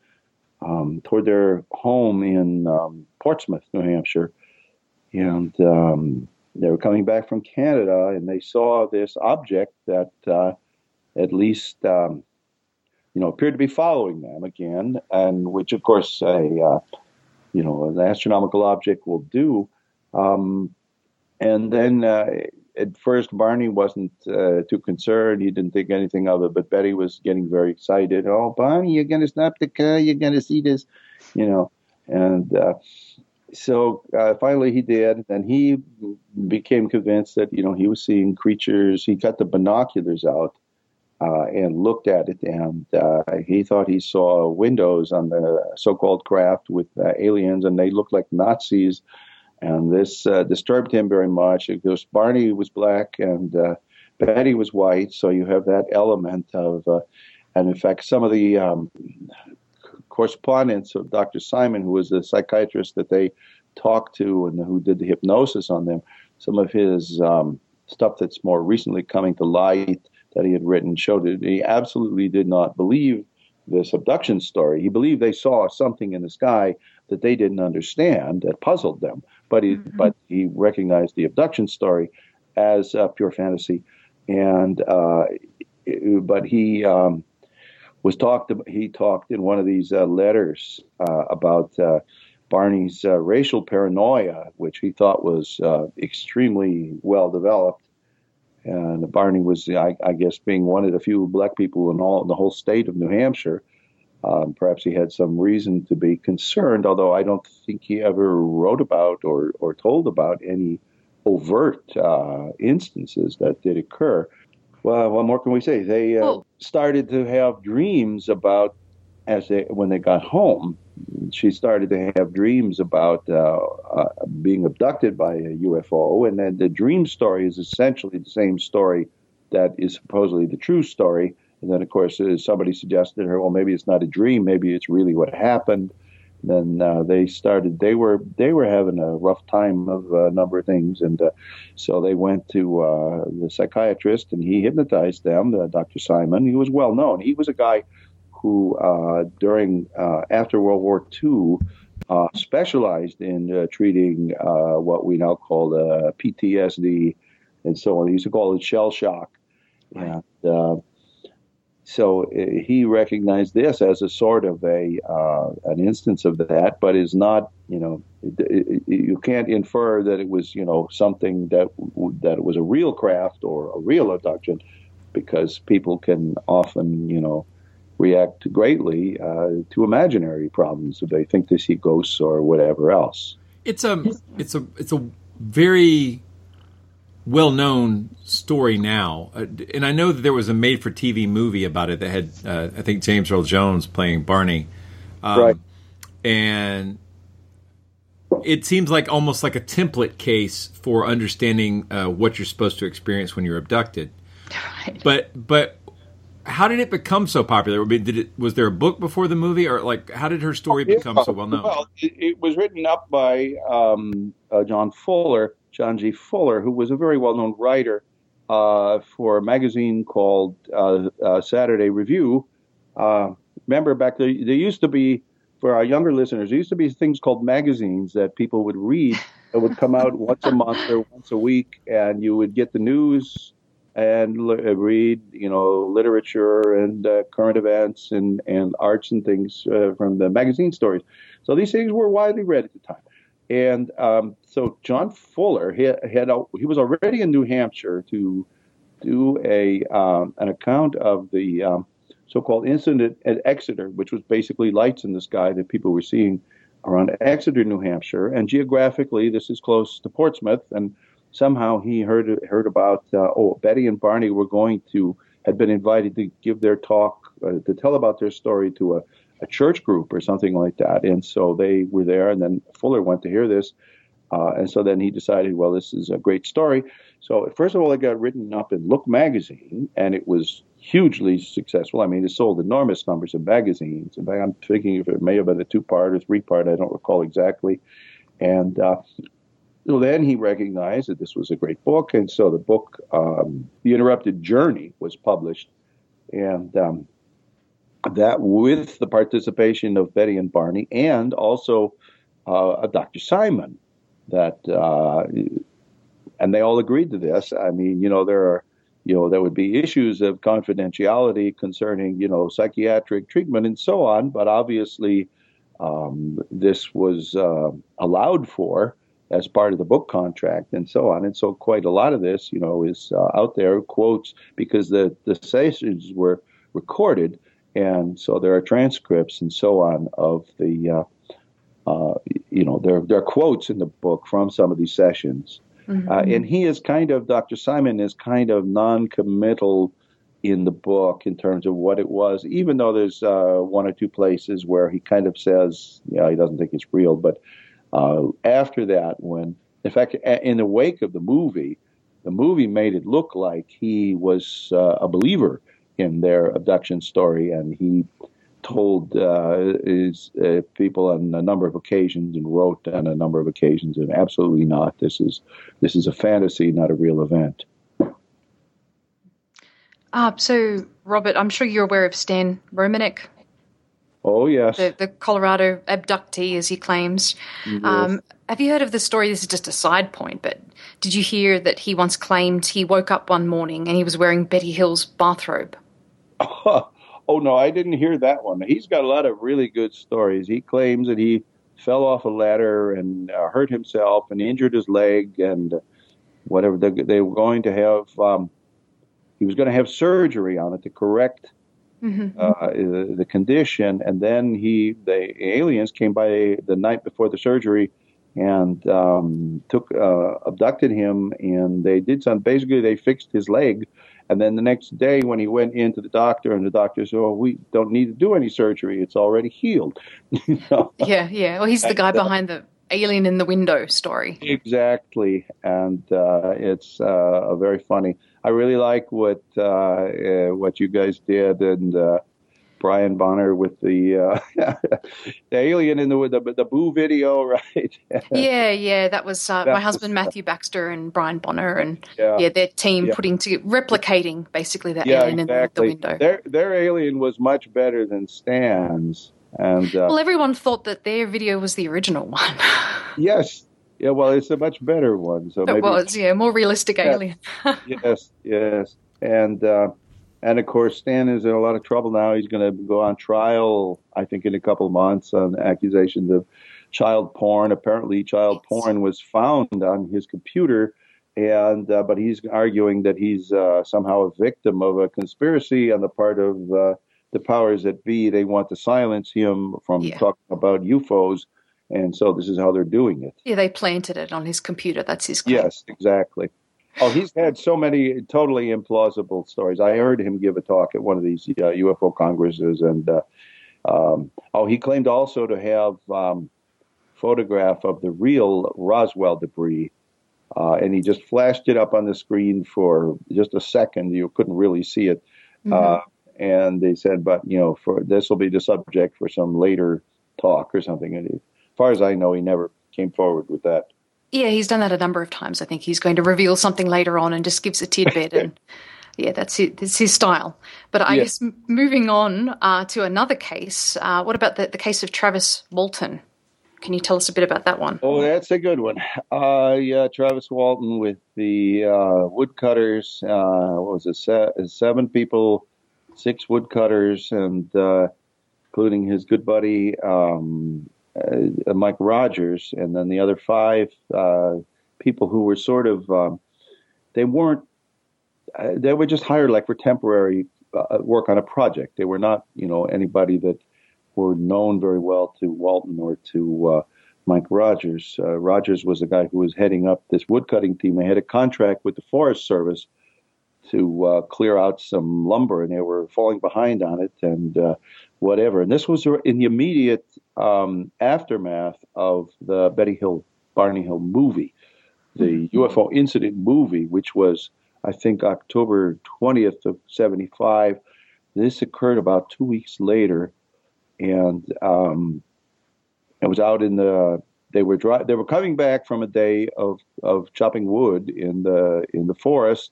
um, toward their home in um, Portsmouth, New Hampshire, and um, they were coming back from Canada, and they saw this object that uh, at least um, you know appeared to be following them again, and which of course a uh, you know an astronomical object will do. Um, and then uh, at first Barney wasn't uh, too concerned. He didn't think anything of it, but Betty was getting very excited. Oh, Barney, you're going to stop the car. You're going to see this, you know. And uh, so uh, finally he did. And he became convinced that, you know, he was seeing creatures. He got the binoculars out uh, and looked at it. And uh, he thought he saw windows on the so called craft with uh, aliens, and they looked like Nazis and this uh, disturbed him very much. Because Barney was black and uh, Betty was white, so you have that element of, uh, and in fact, some of the um, correspondence of Dr. Simon, who was the psychiatrist that they talked to and who did the hypnosis on them, some of his um, stuff that's more recently coming to light that he had written showed that he absolutely did not believe this abduction story. He believed they saw something in the sky that they didn't understand that puzzled them but he mm-hmm. but he recognized the abduction story as uh, pure fantasy, and uh, but he um, was talked. He talked in one of these uh, letters uh, about uh, Barney's uh, racial paranoia, which he thought was extremely well developed. And Barney was, I, I, guess, being one of the few black people in all in the whole state of New Hampshire um, perhaps he had some reason to be concerned, although I don't think he ever wrote about or, or told about any overt uh, instances that did occur. Well, what more can we say? They uh, started to have dreams about as they when they got home. She started to have dreams about uh, uh being abducted by a UFO, and then the dream story is essentially the same story that is supposedly the true story and then, of course, somebody suggested to her, well, maybe it's not a dream, maybe it's really what happened. And then uh, they started. They were they were having a rough time of a number of things, and uh, so they went to uh, the psychiatrist, and he hypnotized them. Uh, Dr. Simon, he was well known. He was a guy who, uh, during uh, after World War II, specialized in treating what we now call PTSD, and so on. He used to call it shell shock, and so uh, he recognized this as a sort of a uh, an instance of that, but is not you know it, it, you can't infer that it was you know something that that it was a real craft or a real abduction because people can often you know react greatly uh, to imaginary problems if they think they see ghosts or whatever else. It's a it's a it's a very well known story now. Uh, and I know that there was a made for TV movie about it that had, uh, I think, James Earl Jones playing Barney. Um, right. And it seems like almost like a template case for understanding uh, what you're supposed to experience when you're abducted. Right. But, but, how did it become so popular? Did it was there a book before the movie, or like how did her story become so well known? Well, it, it was written up by um, uh, John Fuller, John G. Fuller, who was a very well known writer uh, for a magazine called uh, uh Saturday Review. Uh, remember back there, there used to be for our younger listeners, there used to be things called magazines that people would read that would come out once a month or once a week, and you would get the news and l- read, you know, literature and uh, current events and, and arts and things uh, from the magazine stories. So these things were widely read at the time. And um, so John Fuller he had a, he was already in New Hampshire to do a um, an account of the um, so-called incident at Exeter, which was basically lights in the sky that people were seeing around Exeter, New Hampshire. And geographically, this is close to Portsmouth. And somehow he heard heard about uh, oh Betty and Barney were going to had been invited to give their talk uh, to tell about their story to a, a church group or something like that. And so they were there. And then Fuller went to hear this. Uh, and so then he decided, well, this is a great story. So first of all, it got written up in Look magazine, and it was hugely successful. I mean, it sold enormous numbers of magazines. In fact, I'm thinking if it may have been a two-part or three-part, I don't recall exactly. And uh, so then he recognized that this was a great book, and so the book, um, The Interrupted Journey, was published, and um, that with the participation of Betty and Barney, and also uh, Dr. Simon, that uh, and they all agreed to this. I mean, you know, there are, you know, there would be issues of confidentiality concerning, you know, psychiatric treatment and so on, but obviously um, this was uh, allowed for as part of the book contract and so on. And so quite a lot of this, you know, is uh, out there, quotes, because the, the sessions were recorded. And so there are transcripts and so on of the, uh, uh, you know, there, there are quotes in the book from some of these sessions. Mm-hmm. Uh, and he is kind of, Dr. Simon is kind of non committal in the book in terms of what it was, even though there's uh, one or two places where he kind of says, yeah, he doesn't think it's real. But uh, after that, when, in fact, in the wake of the movie, the movie made it look like he was uh, a believer in their abduction story, and he told uh, his uh, people on a number of occasions and wrote on a number of occasions, and absolutely not. This is this is a fantasy, not a real event. Uh, so, Robert, I'm sure you're aware of Stan Romanek. Oh yes, the, the Colorado abductee, as he claims. Yes. Um, have you heard of the story? This is just a side point, but did you hear that he once claimed he woke up one morning and he was wearing Betty Hill's bathrobe? Oh no, I didn't hear that one. He's got a lot of really good stories. He claims that he fell off a ladder and uh, hurt himself and injured his leg and whatever. They, they were going to have. Um, he was going to have surgery on it to correct mm-hmm. uh, the condition, and then he the aliens came by the night before the surgery and um, took uh, abducted him, and they did some. Basically, they fixed his leg and then the next day, when he went into the doctor, and the doctor said, "Oh, we don't need to do any surgery; it's already healed." you know? Yeah, yeah. Well, he's the guy behind the alien in the window story. Exactly, and uh, it's uh, very funny. I really like what uh, uh what you guys did, and uh, Brian Bonner with the uh, the alien in the the, the Boo video, right? yeah, yeah, that was uh, that my husband was, Matthew Baxter and Brian Bonner, and yeah, yeah their team yeah. putting to replicating basically that yeah, alien exactly. in the, the, window. Their their alien was much better than Stan's, and uh, well, everyone thought that their video was the original one. yes, yeah, well, it's a much better one. So it maybe, was, yeah, more realistic alien. yes, yes, and uh, and of course, Stan is in a lot of trouble now. He's going to go on trial, I think, in a couple of months on accusations of child porn. Apparently, child porn was found on his computer, and uh, but he's arguing that he's uh, somehow a victim of a conspiracy on the part of uh, the powers that be. They want to silence him from yeah. talking about UFOs, and so this is how they're doing it. Yeah, they planted it on his computer. That's his claim. Yes, exactly. Oh, he's had so many totally implausible stories. I heard him give a talk at one of these uh, UFO congresses, and uh, um, oh, he claimed also to have um, photograph of the real Roswell debris, uh, and he just flashed it up on the screen for just a second. You couldn't really see it, mm-hmm. Uh, and they said, "But you know, for this will be the subject for some later talk or something." And as far as I know, he never came forward with that. Yeah, he's done that a number of times. I think he's going to reveal something later on and just gives a tidbit. and Yeah, that's it. It's his style. But I guess moving on uh, to another case. Uh, what about the, the case of Travis Walton? Can you tell us a bit about that one? Oh, that's a good one. Uh, yeah, Travis Walton with the uh, woodcutters. Uh, what was it? Se- seven people, six woodcutters, and uh, including his good buddy um, uh, Mike Rogers, and then the other five uh, people who were sort of um, they weren't uh, they were just hired like for temporary uh, work on a project. They were not, you know, anybody that were known very well to Walton or to uh, Mike Rogers. Uh, Rogers was the guy who was heading up this woodcutting team. They had a contract with the Forest Service to uh, clear out some lumber, and they were falling behind on it and uh, whatever. And this was in the immediate um, aftermath of the Betty Hill, Barney Hill movie, the UFO incident movie, which was, I think, October 20th of 75. This occurred about two weeks later, and um, it was out in the. They were dri- They were coming back from a day of, of chopping wood in the in the forest.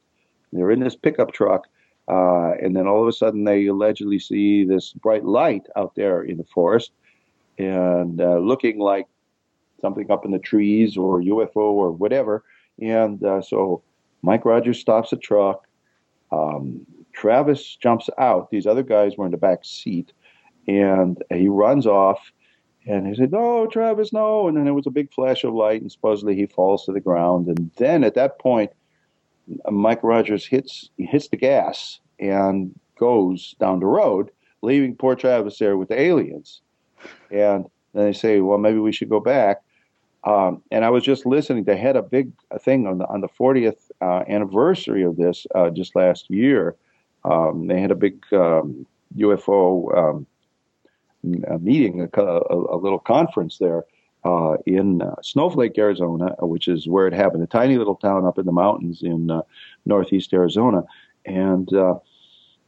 They're in this pickup truck, uh, and then all of a sudden they allegedly see this bright light out there in the forest, and uh, looking like something up in the trees or UFO or whatever. And uh, so Mike Rogers stops the truck. Um, Travis jumps out. These other guys were in the back seat, and he runs off. And he said, "No, Travis, no!" And then there was a big flash of light, and supposedly he falls to the ground. And then at that point, Mike Rogers hits hits the gas and goes down the road, leaving poor Travis there with the aliens. And then they say, "Well, maybe we should go back." Um, and I was just listening. They had a big thing on the on the 40th uh, anniversary of this uh, just last year. Um, they had a big um, UFO um, a meeting, a, a, a little conference there uh, in uh, Snowflake, Arizona, which is where it happened, a tiny little town up in the mountains in uh, northeast Arizona. And uh,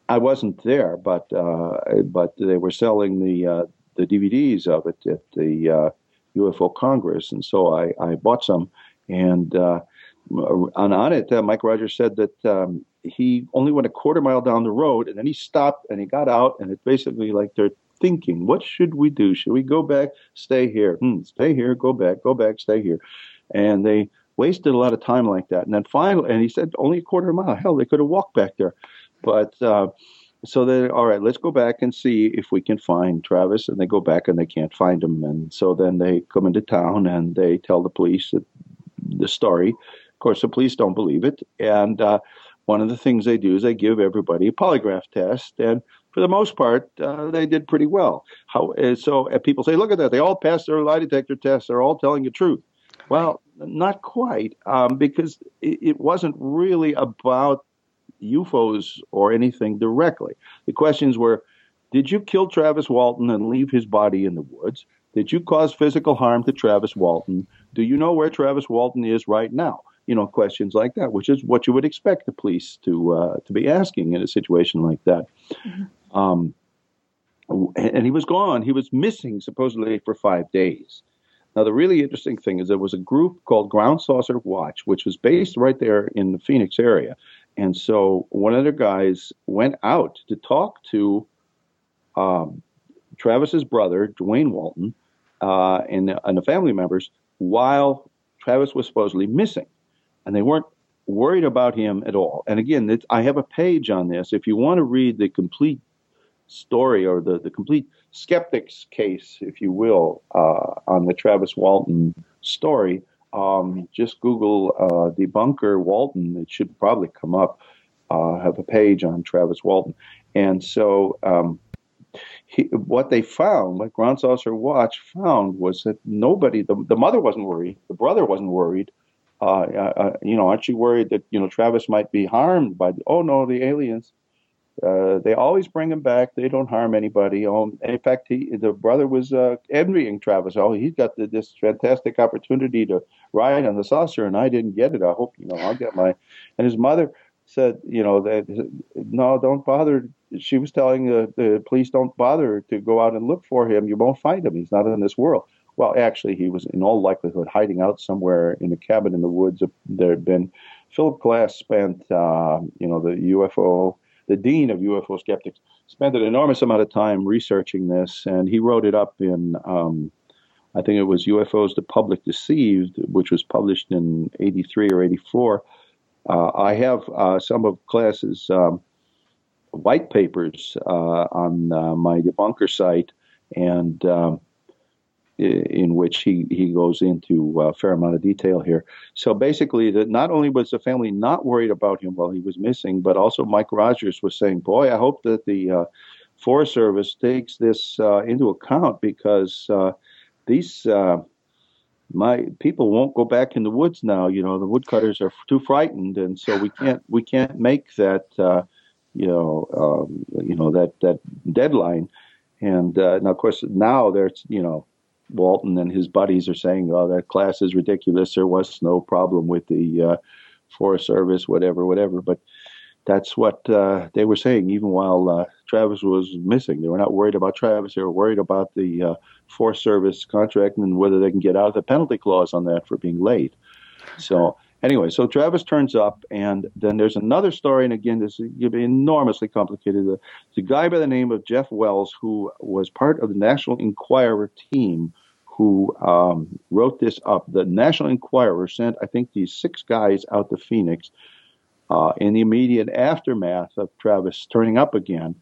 I wasn't there, but uh, but they were selling the uh, the DVDs of it at the UFO Congress, and so I, I bought some. And on, on it, Mike Rogers said that um, he only went a quarter mile down the road, and then he stopped and he got out, and it's basically like they're thinking, what should we do? Should we go back, stay here? Hmm, stay here, go back, go back, stay here. And they wasted a lot of time like that. And then finally, and he said only a quarter of a mile. Hell, they could have walked back there. But uh, so they, all right, let's go back and see if we can find Travis. And they go back and they can't find him. And so then they come into town and they tell the police the story. Of course, the police don't believe it. And uh, one of the things they do is they give everybody a polygraph test. And for the most part, uh, they did pretty well. How, uh, so people say, look at that, they all passed their lie detector tests. They're all telling the truth. Well, not quite, um, because it, it, wasn't really about UFOs or anything directly. The questions were, did you kill Travis Walton and leave his body in the woods? Did you cause physical harm to Travis Walton? Do you know where Travis Walton is right now? You know, questions like that, which is what you would expect the police to uh, to be asking in a situation like that. Mm-hmm. Um, and he was gone. He was missing supposedly for five days. Now, the really interesting thing is there was a group called Ground Saucer Watch, which was based right there in the Phoenix area. And so one of the guys went out to talk to um, Travis's brother, Duane Walton, uh, and, and the family members while Travis was supposedly missing. And they weren't worried about him at all. And again, I have a page on this. If you want to read the complete story or the, the complete skeptics case, if you will, uh, on the Travis Walton story, um, just Google uh, debunker Walton. It should probably come up. Uh, have a page on Travis Walton, and so um, he, what they found, what Ground Saucer Watch found, was that nobody, the, the mother wasn't worried, the brother wasn't worried. Uh, uh, you know, aren't you worried that you know Travis might be harmed by? The, oh no, the aliens. Uh, they always bring him back. They don't harm anybody. Um, in fact, he, the brother was uh, envying Travis. Oh, he's got the, this fantastic opportunity to ride on the saucer, and I didn't get it. I hope you know I'll get my. And his mother said, you know, that no, don't bother. She was telling the, the police, don't bother to go out and look for him. You won't find him. He's not in this world. Well, actually, he was in all likelihood hiding out somewhere in a cabin in the woods. There had been Philip Klass spent, uh, you know, the UFO, the dean of UFO skeptics, spent an enormous amount of time researching this, and he wrote it up in, um, I think it was UFOs the Public Deceived, which was published in 83 or 84. Uh, I have uh, some of Klass's um, white papers uh, on uh, my debunker site, and um, in which he, he goes into a fair amount of detail here. So basically, that not only was the family not worried about him while he was missing, but also Mike Rogers was saying, "Boy, I hope that the uh, Forest Service takes this uh, into account because uh, these." Uh, my people won't go back in the woods now. You know, the woodcutters are too frightened, and so we can't we can't make that uh, you know um, you know that that deadline. And uh, now, of course, now there's you know Walton and his buddies are saying, "Oh, that Klass is ridiculous. There was no problem with the uh, Forest Service, whatever, whatever." But that's what uh, they were saying, even while uh, Travis was missing. They were not worried about Travis. They were worried about the uh, Forest Service contract and whether they can get out of the penalty clause on that for being late. So anyway, so Travis turns up, and then there's another story, and again, this is going to be enormously complicated. The, a guy by the name of Jeff Wells who was part of the National Enquirer team who um, wrote this up. The National Enquirer sent, I think, these six guys out to Phoenix uh, in the immediate aftermath of Travis turning up again,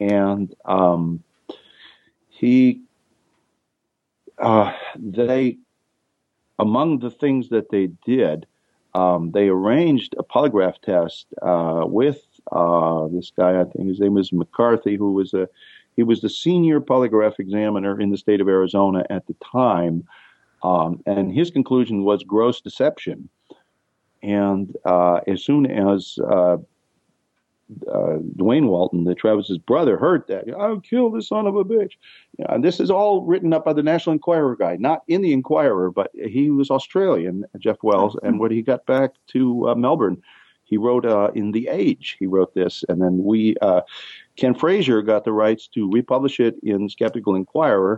and um, he, uh, they, among the things that they did um, they arranged a polygraph test uh, with uh, this guy. I think his name was McCarthy, who was a he was the senior polygraph examiner in the state of Arizona at the time, um, and his conclusion was gross deception. And uh, as soon as uh, uh, Duane Walton, the Travis's brother, heard that. I'll kill the son of a bitch. and this is all written up by the National Enquirer guy, not in the Enquirer, but he was Australian, Jeff Wells. And when he got back to uh, Melbourne, he wrote uh, in The Age, he wrote this. And then we, uh, Ken Frazier got the rights to republish it in Skeptical Inquirer.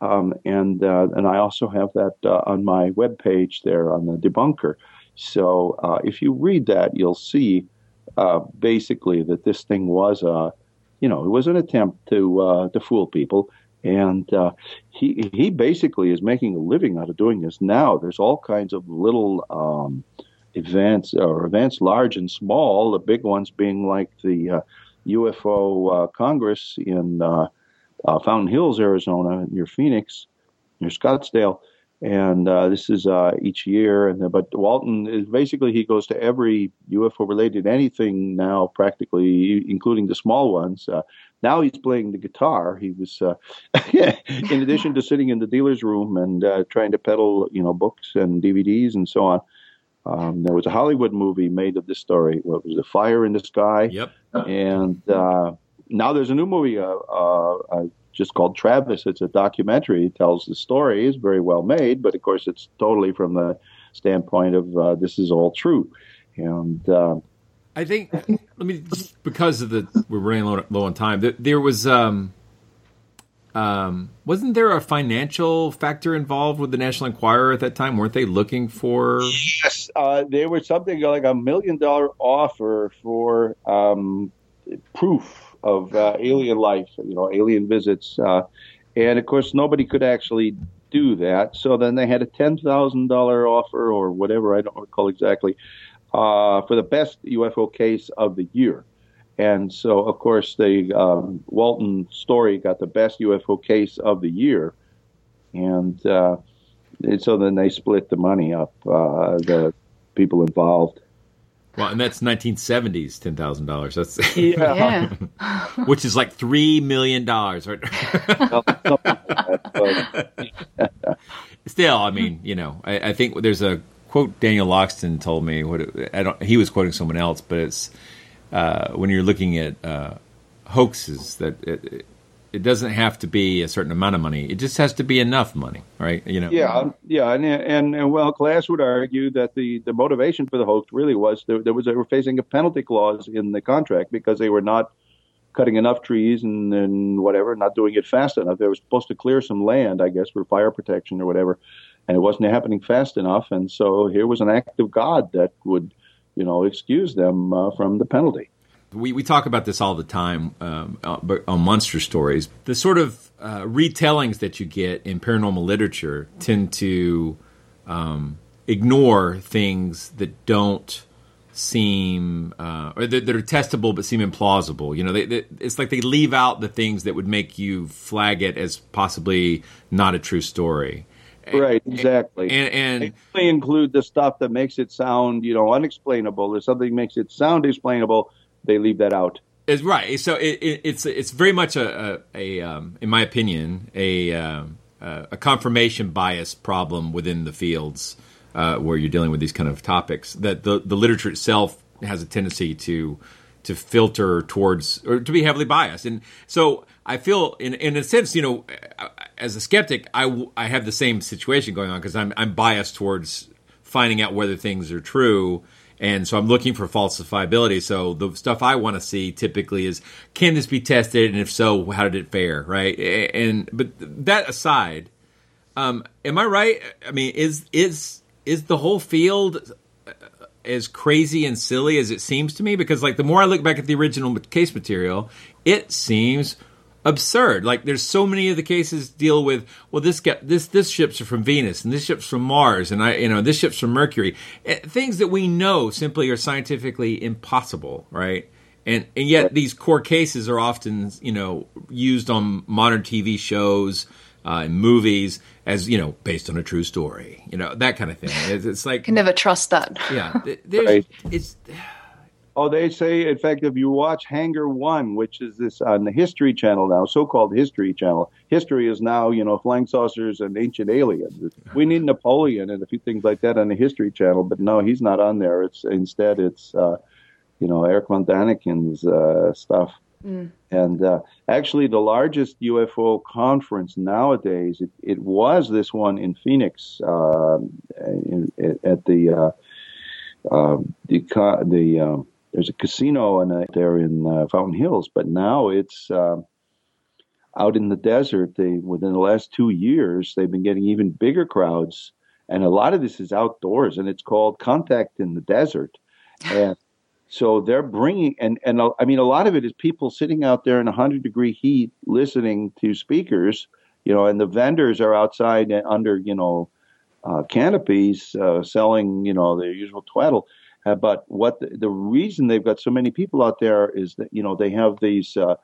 Um, and uh, and I also have that uh, on my web page there on the debunker. So if you read that, you'll see uh, basically that this thing was a, you know, it was an attempt to uh, to fool people, and uh, he he basically is making a living out of doing this now. There's all kinds of little um, events or events large and small. The big ones being like the UFO uh, uh, Congress in uh, Fountain Hills, Arizona, near Phoenix, near Scottsdale and uh, this is uh, each year. And but Walton is basically he goes to every UFO related anything now, practically, including the small ones. Uh, now he's playing the guitar. He was, uh, in addition to sitting in the dealer's room and uh, trying to peddle, you know, books and DVDs and so on. Um, there was a Hollywood movie made of this story. What was the Fire in the Sky? Yep. And uh, now there's a new movie. Uh, just called Travis. It's a documentary. It tells the story. It's very well made, but of course, it's totally from the standpoint of uh, this is all true. And uh, I think, let me because of the we're running low, low on time. There, there was. Um, um, wasn't there a financial factor involved with the National Enquirer at that time? Weren't they looking for? Yes, uh, there was something like a million dollar offer for um, proof of uh, alien life, you know, alien visits. Uh, and of course, nobody could actually do that. So then they had a $10,000 offer or whatever, I don't recall exactly, uh, for the best UFO case of the year. And so, of course, the um, Walton story got the best UFO case of the year. And, uh, and so then they split the money up, uh, the people involved. Well, and that's 1970s ten thousand dollars. That's yeah, which is like three million dollars, right? Still, I mean, you know, I, I, think there's a quote Daniel Loxton told me. What it, I don't, he was quoting someone else, but it's uh, when you're looking at uh, hoaxes that it, it doesn't have to be a certain amount of money. It just has to be enough money, right? You know. Yeah, yeah, and and, and well, Klass would argue that the, the motivation for the hoax really was there, there was they were facing a penalty clause in the contract because they were not cutting enough trees and, and whatever, not doing it fast enough. They were supposed to clear some land, I guess, for fire protection or whatever, and it wasn't happening fast enough. And so here was an act of God that would you know, excuse them uh, from the penalty. We, we talk about this all the time um, uh, on monster stories. The sort of uh, retellings that you get in paranormal literature tend to um, ignore things that don't seem uh, or that, that, are testable but seem implausible. You know, they, they, it's like they leave out the things that would make you flag it as possibly not a true story. Right, exactly. And, and they include the stuff that makes it sound, you know, unexplainable. If something makes it sound explainable, they leave that out. Is right. So it, it, it's it's very much a, a, a um, in my opinion, a um, a confirmation bias problem within the fields uh, where you're dealing with these kind of topics. That the the literature itself has a tendency to to filter towards or to be heavily biased, and so I feel in in a sense, you know, as a skeptic, I, I have the same situation going on because I'm I'm biased towards finding out whether things are true. And so I'm looking for falsifiability. So the stuff I want to see typically is can this be tested, and if so, how did it fare, right? And but that aside, um, am I right? I mean, is is is the whole field as crazy and silly as it seems to me? Because like the more I look back at the original case material, it seems absurd. Like there's so many of the cases deal with well this get this this ships are from Venus and this ship's from Mars and I you know this ship's from Mercury. Eh, things that we know simply are scientifically impossible, right? And and yet these core cases are often you know used on modern TV shows uh, and movies as you know based on a true story you know that kind of thing. It's, it's like can never trust that. Yeah there's right. it's oh they say in fact if you watch Hangar One which is this on the history channel now so-called history channel history is now you know flying saucers and ancient aliens. We need napoleon and a few things like that on the history channel but no he's not on there. It's instead it's uh, you know Eric von Daniken's uh, stuff Mm. And uh, actually, the largest UFO conference nowadays, it, it was this one in Phoenix uh, in, at the uh, um, the the um, there's a casino in, there in uh, Fountain Hills, but now it's out in the desert. They within the last two years, they've been getting even bigger crowds, and a lot of this is outdoors, and it's called Contact in the Desert. And so they're bringing, and, and I mean, a lot of it is people sitting out there in 100 degree heat listening to speakers, you know, and the vendors are outside under, you know, uh, canopies uh, selling, you know, their usual twaddle. Uh, but what the, the, reason they've got so many people out there is that, you know, they have these. Uh,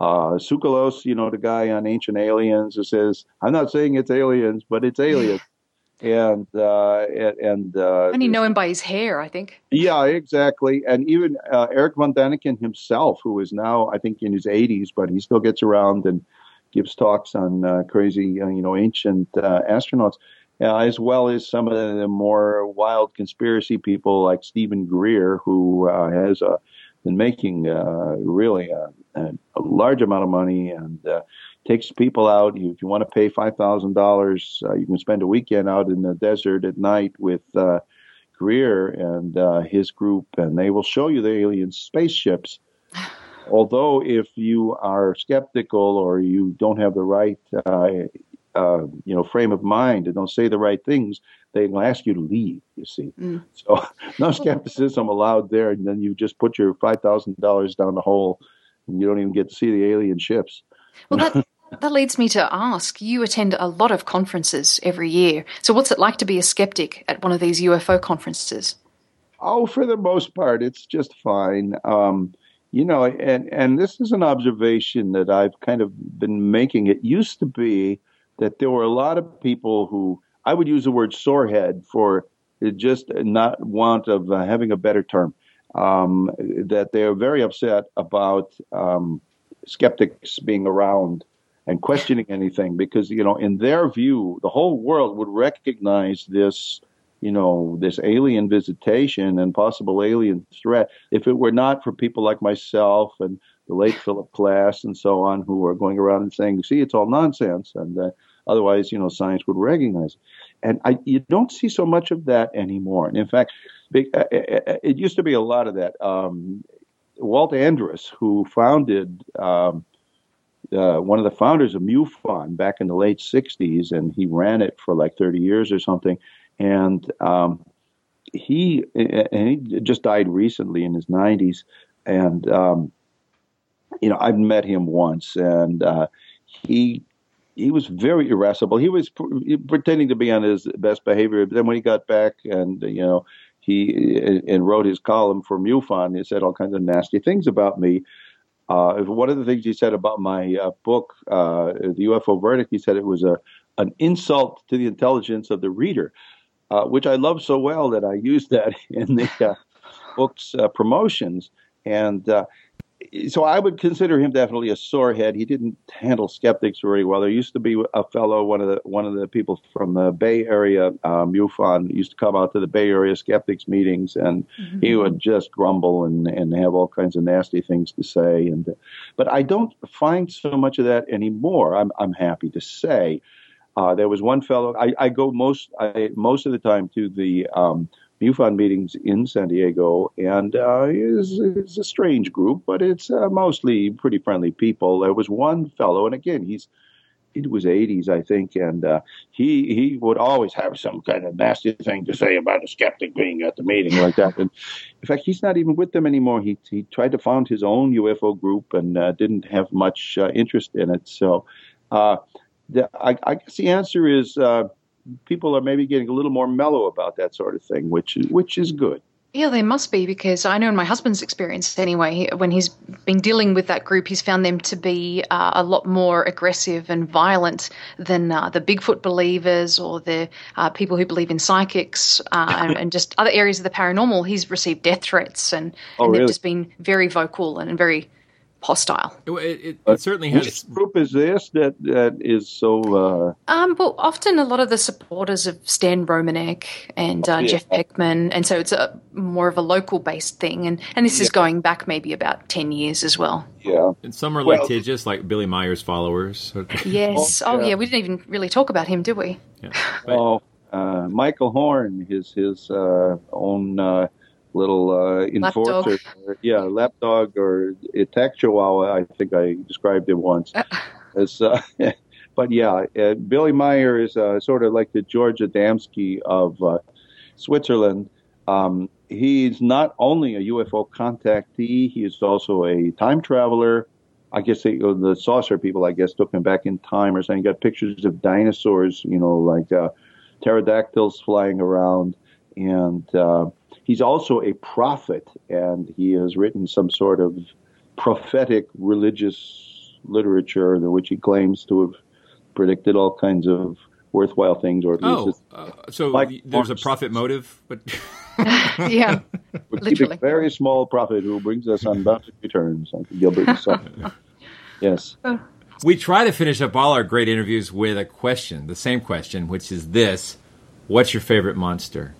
uh, Tsoukalos, you know, the guy on Ancient Aliens who says, I'm not saying it's aliens, but it's aliens and uh, and uh, and you know him by his hair, I think. Yeah, exactly. And even uh, Eric von Daniken himself, who is now I think in his 80s, but he still gets around and gives talks on uh, crazy, uh, you know, ancient uh, astronauts, as well as some of the more wild conspiracy people like Steven Greer, who has been making really a, a, large amount of money and takes people out. If you want to pay five thousand uh, dollars, you can spend a weekend out in the desert at night with uh, Greer and uh, his group, and they will show you the alien spaceships. Although, if you are skeptical or you don't have the right, uh, uh, you know, frame of mind and don't say the right things, they will ask you to leave. You see, mm. so no skepticism allowed there. And then you just put your five thousand dollars down the hole, and you don't even get to see the alien ships. Well, that, that leads me to ask you attend a lot of conferences every year. So, what's it like to be a skeptic at one of these UFO conferences? Oh, for the most part, it's just fine. Um, you know, and, and this is an observation that I've kind of been making. It used to be that there were a lot of people who, I would use the word sorehead for just not want of uh, having a better term, um, that they're very upset about um, skeptics being around and questioning anything because you know in their view the whole world would recognize this you know this alien visitation and possible alien threat if it were not for people like myself and the late Philip Klass and so on who are going around and saying see it's all nonsense and uh, otherwise you know science would recognize it. and I, you don't see so much of that anymore and in fact uh, uh, uh, it used to be a lot of that um, Walt Andrus who founded um, uh, one of the founders of MUFON back in the late 60s, and he ran it for like 30 years or something. And um, he and he just died recently in his 90s, and um, you know I've met him once, and uh, he he was very irascible. He was pr- pretending to be on his best behavior. But then when he got back and you know he and wrote his column for MUFON, he said all kinds of nasty things about me. Uh, one of the things he said about my uh, book, uh, the UFO verdict, he said it was a an insult to the intelligence of the reader, uh, which I love so well that I used that in the uh, book's uh, promotions. And so I would consider him definitely a sorehead. He didn't handle skeptics very well. There used to be a fellow, one of the one of the people from the Bay Area, um, MUFON, used to come out to the Bay Area skeptics meetings, and mm-hmm. he would just grumble and, and have all kinds of nasty things to say. And but I don't find so much of that anymore. I'm I'm happy to say. Uh, there was one fellow. I, I go most I, most of the time to the um, MUFON meetings in San Diego, and uh, it's, it's a strange group, but it's uh, mostly pretty friendly people. There was one fellow, and again, he's it was 80s, I think, and uh, he he would always have some kind of nasty thing to say about a skeptic being at the meeting like that. And in fact, he's not even with them anymore. He he tried to found his own UFO group and uh, didn't have much uh, interest in it. So, uh, the, I, I, guess the answer is uh, people are maybe getting a little more mellow about that sort of thing, which which is good. Yeah, they must be because I know in my husband's experience anyway, when he's been dealing with that group, he's found them to be uh, a lot more aggressive and violent than uh, the Bigfoot believers or the uh, people who believe in psychics uh, and, and, just other areas of the paranormal. He's received death threats and, oh, and they've just been very vocal and very hostile. It, it, it certainly has. Which group is this that that is so? Uh... Um, well, often a lot of the supporters of Stan Romanek and uh, yeah. Jeff Peckman, and so it's a more of a local based thing, and and this yeah. is going back maybe about ten years as well. Yeah, and some are well, litigious, like Billy Meier's followers. yes. Oh, yeah. oh, yeah. We didn't even really talk about him, did we? Yeah. But, oh, uh, Michael Horn, his his uh, own uh, little uh, enforcer. Or, yeah, lapdog or attack chihuahua. I think I described him once. As, uh, but yeah, uh, Billy Meier is uh, sort of like the George Adamski of uh, Switzerland. Um, he's not only a UFO contactee, he is also a time traveler. I guess they, the saucer people, I guess, took him back in time or something. Got pictures of dinosaurs, you know, like uh, pterodactyls flying around. And uh, he's also a prophet, and he has written some sort of prophetic religious literature in which he claims to have predicted all kinds of worthwhile things, or at least oh, uh, so like there's a prophet motive, but yeah, we're literally. a very small prophet who brings us unbounded returns, like Gilbert. yes. We try to finish up all our great interviews with a question, the same question, which is this: What's your favorite monster?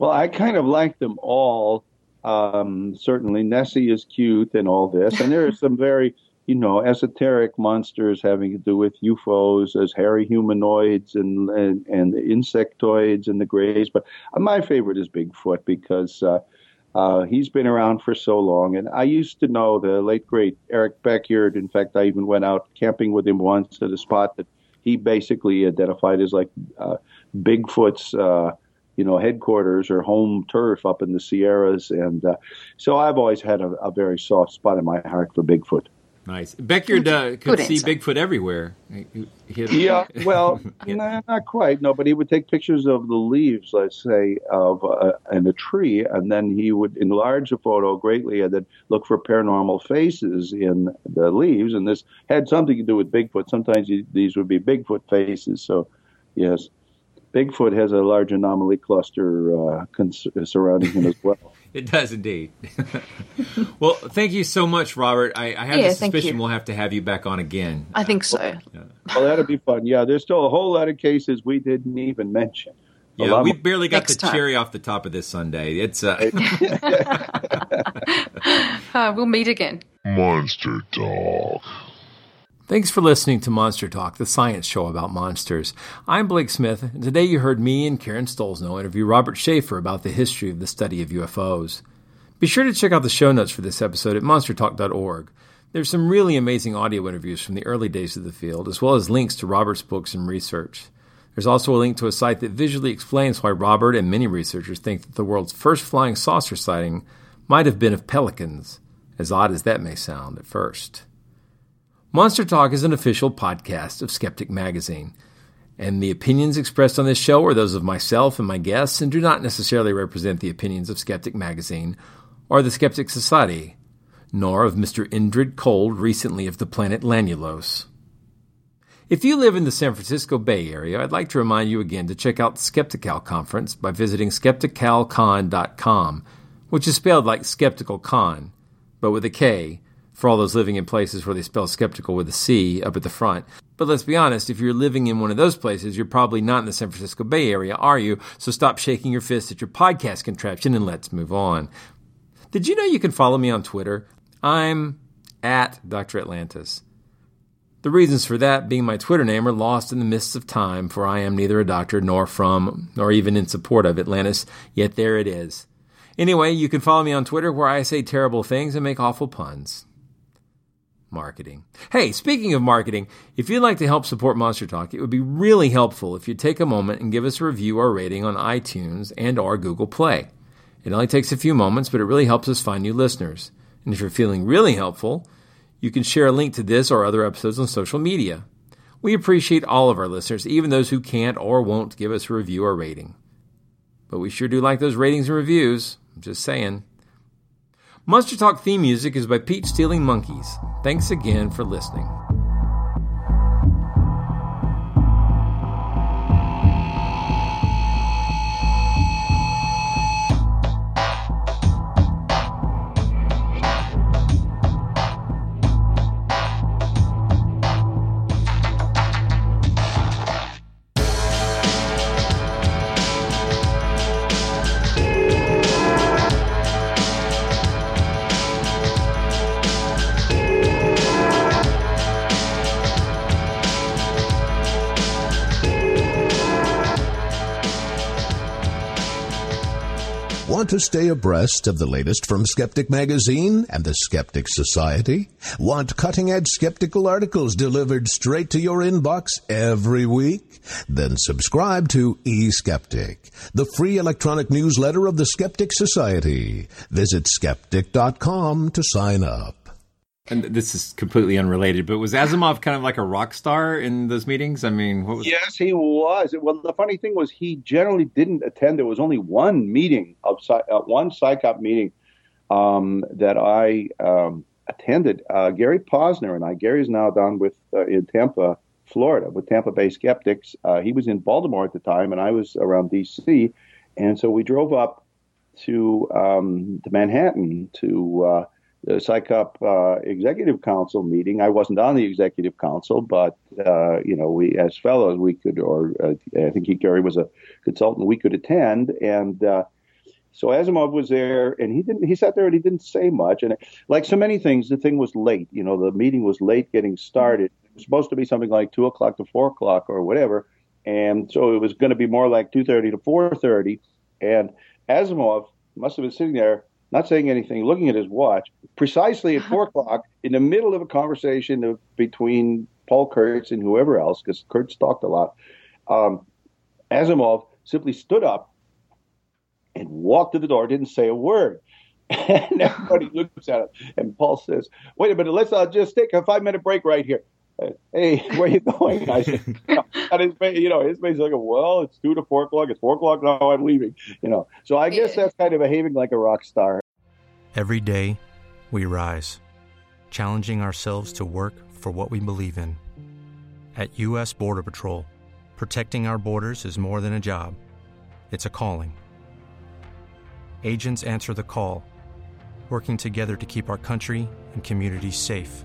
Well, I kind of like them all. Um, certainly, Nessie is cute and all this, and there are some very, you know, esoteric monsters having to do with UFOs as hairy humanoids and and, and insectoids and the greys. But my favorite is Bigfoot because. Uh, uh, he's been around for so long, and I used to know the late great Eric Beckjord. In fact, I even went out camping with him once at a spot that he basically identified as like uh, Bigfoot's uh, you know, headquarters or home turf up in the Sierras. And uh, so I've always had a, a, very soft spot in my heart for Bigfoot. Nice. Beckjord uh, could Good see answer. Bigfoot everywhere. yeah, well, nah, not quite. No, but he would take pictures of the leaves, let's say, of uh, in a tree, and then he would enlarge the photo greatly and then look for paranormal faces in the leaves. And this had something to do with Bigfoot. Sometimes he, these would be Bigfoot faces. So, yes. Bigfoot has a large anomaly cluster uh, cons- surrounding him as well. it does indeed. well, thank you so much, Robert. I, I have yeah, a suspicion we'll have to have you back on again. I think so. Well, well, that'd be fun. Yeah, there's still a whole lot of cases we didn't even mention. Yeah, we barely got the time. cherry off the top of this Sunday. It's uh... uh, we'll meet again. Monster Talk. Thanks for listening to Monster Talk, the science show about monsters. I'm Blake Smith, and today you heard me and Karen Stollznow interview Robert Sheaffer about the history of the study of UFOs. Be sure to check out the show notes for this episode at monstertalk.org. There's some really amazing audio interviews from the early days of the field, as well as links to Robert's books and research. There's also a link to a site that visually explains why Robert and many researchers think that the world's first flying saucer sighting might have been of pelicans, as odd as that may sound at first. Monster Talk is an official podcast of Skeptic Magazine, and the opinions expressed on this show are those of myself and my guests and do not necessarily represent the opinions of Skeptic Magazine or the Skeptic Society, nor of Mr. Indrid Cold, recently of the planet Lanulos. If you live in the San Francisco Bay Area, I'd like to remind you again to check out the Skeptical Conference by visiting skepticalcon.com, which is spelled like Skeptical Con, but with a K, for all those living in places where they spell skeptical with a C up at the front. But let's be honest, if you're living in one of those places, you're probably not in the San Francisco Bay Area, are you? So stop shaking your fist at your podcast contraption and let's move on. Did you know you can follow me on Twitter? I'm at Dr. Atlantis. The reasons for that being my Twitter name are lost in the mists of time, for I am neither a doctor nor from, nor even in support of Atlantis, yet there it is. Anyway, you can follow me on Twitter where I say terrible things and make awful puns. Marketing. Hey, speaking of marketing, if you'd like to help support Monster Talk, it would be really helpful if you'd take a moment and give us a review or rating on iTunes and or Google Play. It only takes a few moments, but it really helps us find new listeners. And if you're feeling really helpful, you can share a link to this or other episodes on social media. We appreciate all of our listeners, even those who can't or won't give us a review or rating. But we sure do like those ratings and reviews. I'm just saying. Monster Talk theme music is by Peach Stealing Monkeys. Thanks again for listening. Want to stay abreast of the latest from Skeptic Magazine and the Skeptic Society? Want cutting edge skeptical articles delivered straight to your inbox every week? Then subscribe to eSkeptic, the free electronic newsletter of the Skeptic Society. Visit skeptic.com to sign up. And this is completely unrelated, but was Asimov kind of like a rock star in those meetings? I mean, what was Yes, he was. Well, the funny thing was he generally didn't attend. There was only one meeting of uh, one CSICOP meeting um, that I um, attended. Uh, Gary Posner and I. Gary's now down with uh, in Tampa, Florida, with Tampa Bay Skeptics. Uh, he was in Baltimore at the time, and I was around D.C. And so we drove up to um, to Manhattan to uh, the CSICOP uh, Executive Council meeting. I wasn't on the Executive Council, but uh, you know, we as fellows we could, or uh, I think he, Gary was a consultant, we could attend. And uh, so Asimov was there, and he didn't. He sat there and he didn't say much. And like so many things, the thing was late. You know, the meeting was late getting started. It was supposed to be something like two o'clock to four o'clock or whatever, and so it was going to be more like two thirty to four thirty. And Asimov must have been sitting there not saying anything, looking at his watch, precisely at four o'clock, in the middle of a conversation of, between Paul Kurtz and whoever else, because Kurtz talked a lot. Um, Asimov simply stood up and walked to the door, didn't say a word. And everybody looks at him. And Paul says, Wait a minute, let's uh, just take a five minute break right here. Hey, where are you going? I said, you know, and his face, you know, his face is like, well, it's two to four o'clock. It's four o'clock now. I'm leaving. You know, so I guess that's kind of behaving like a rock star. Every day, we rise, challenging ourselves to work for what we believe in. At U.S. Border Patrol, protecting our borders is more than a job, it's a calling. Agents answer the call, working together to keep our country and communities safe.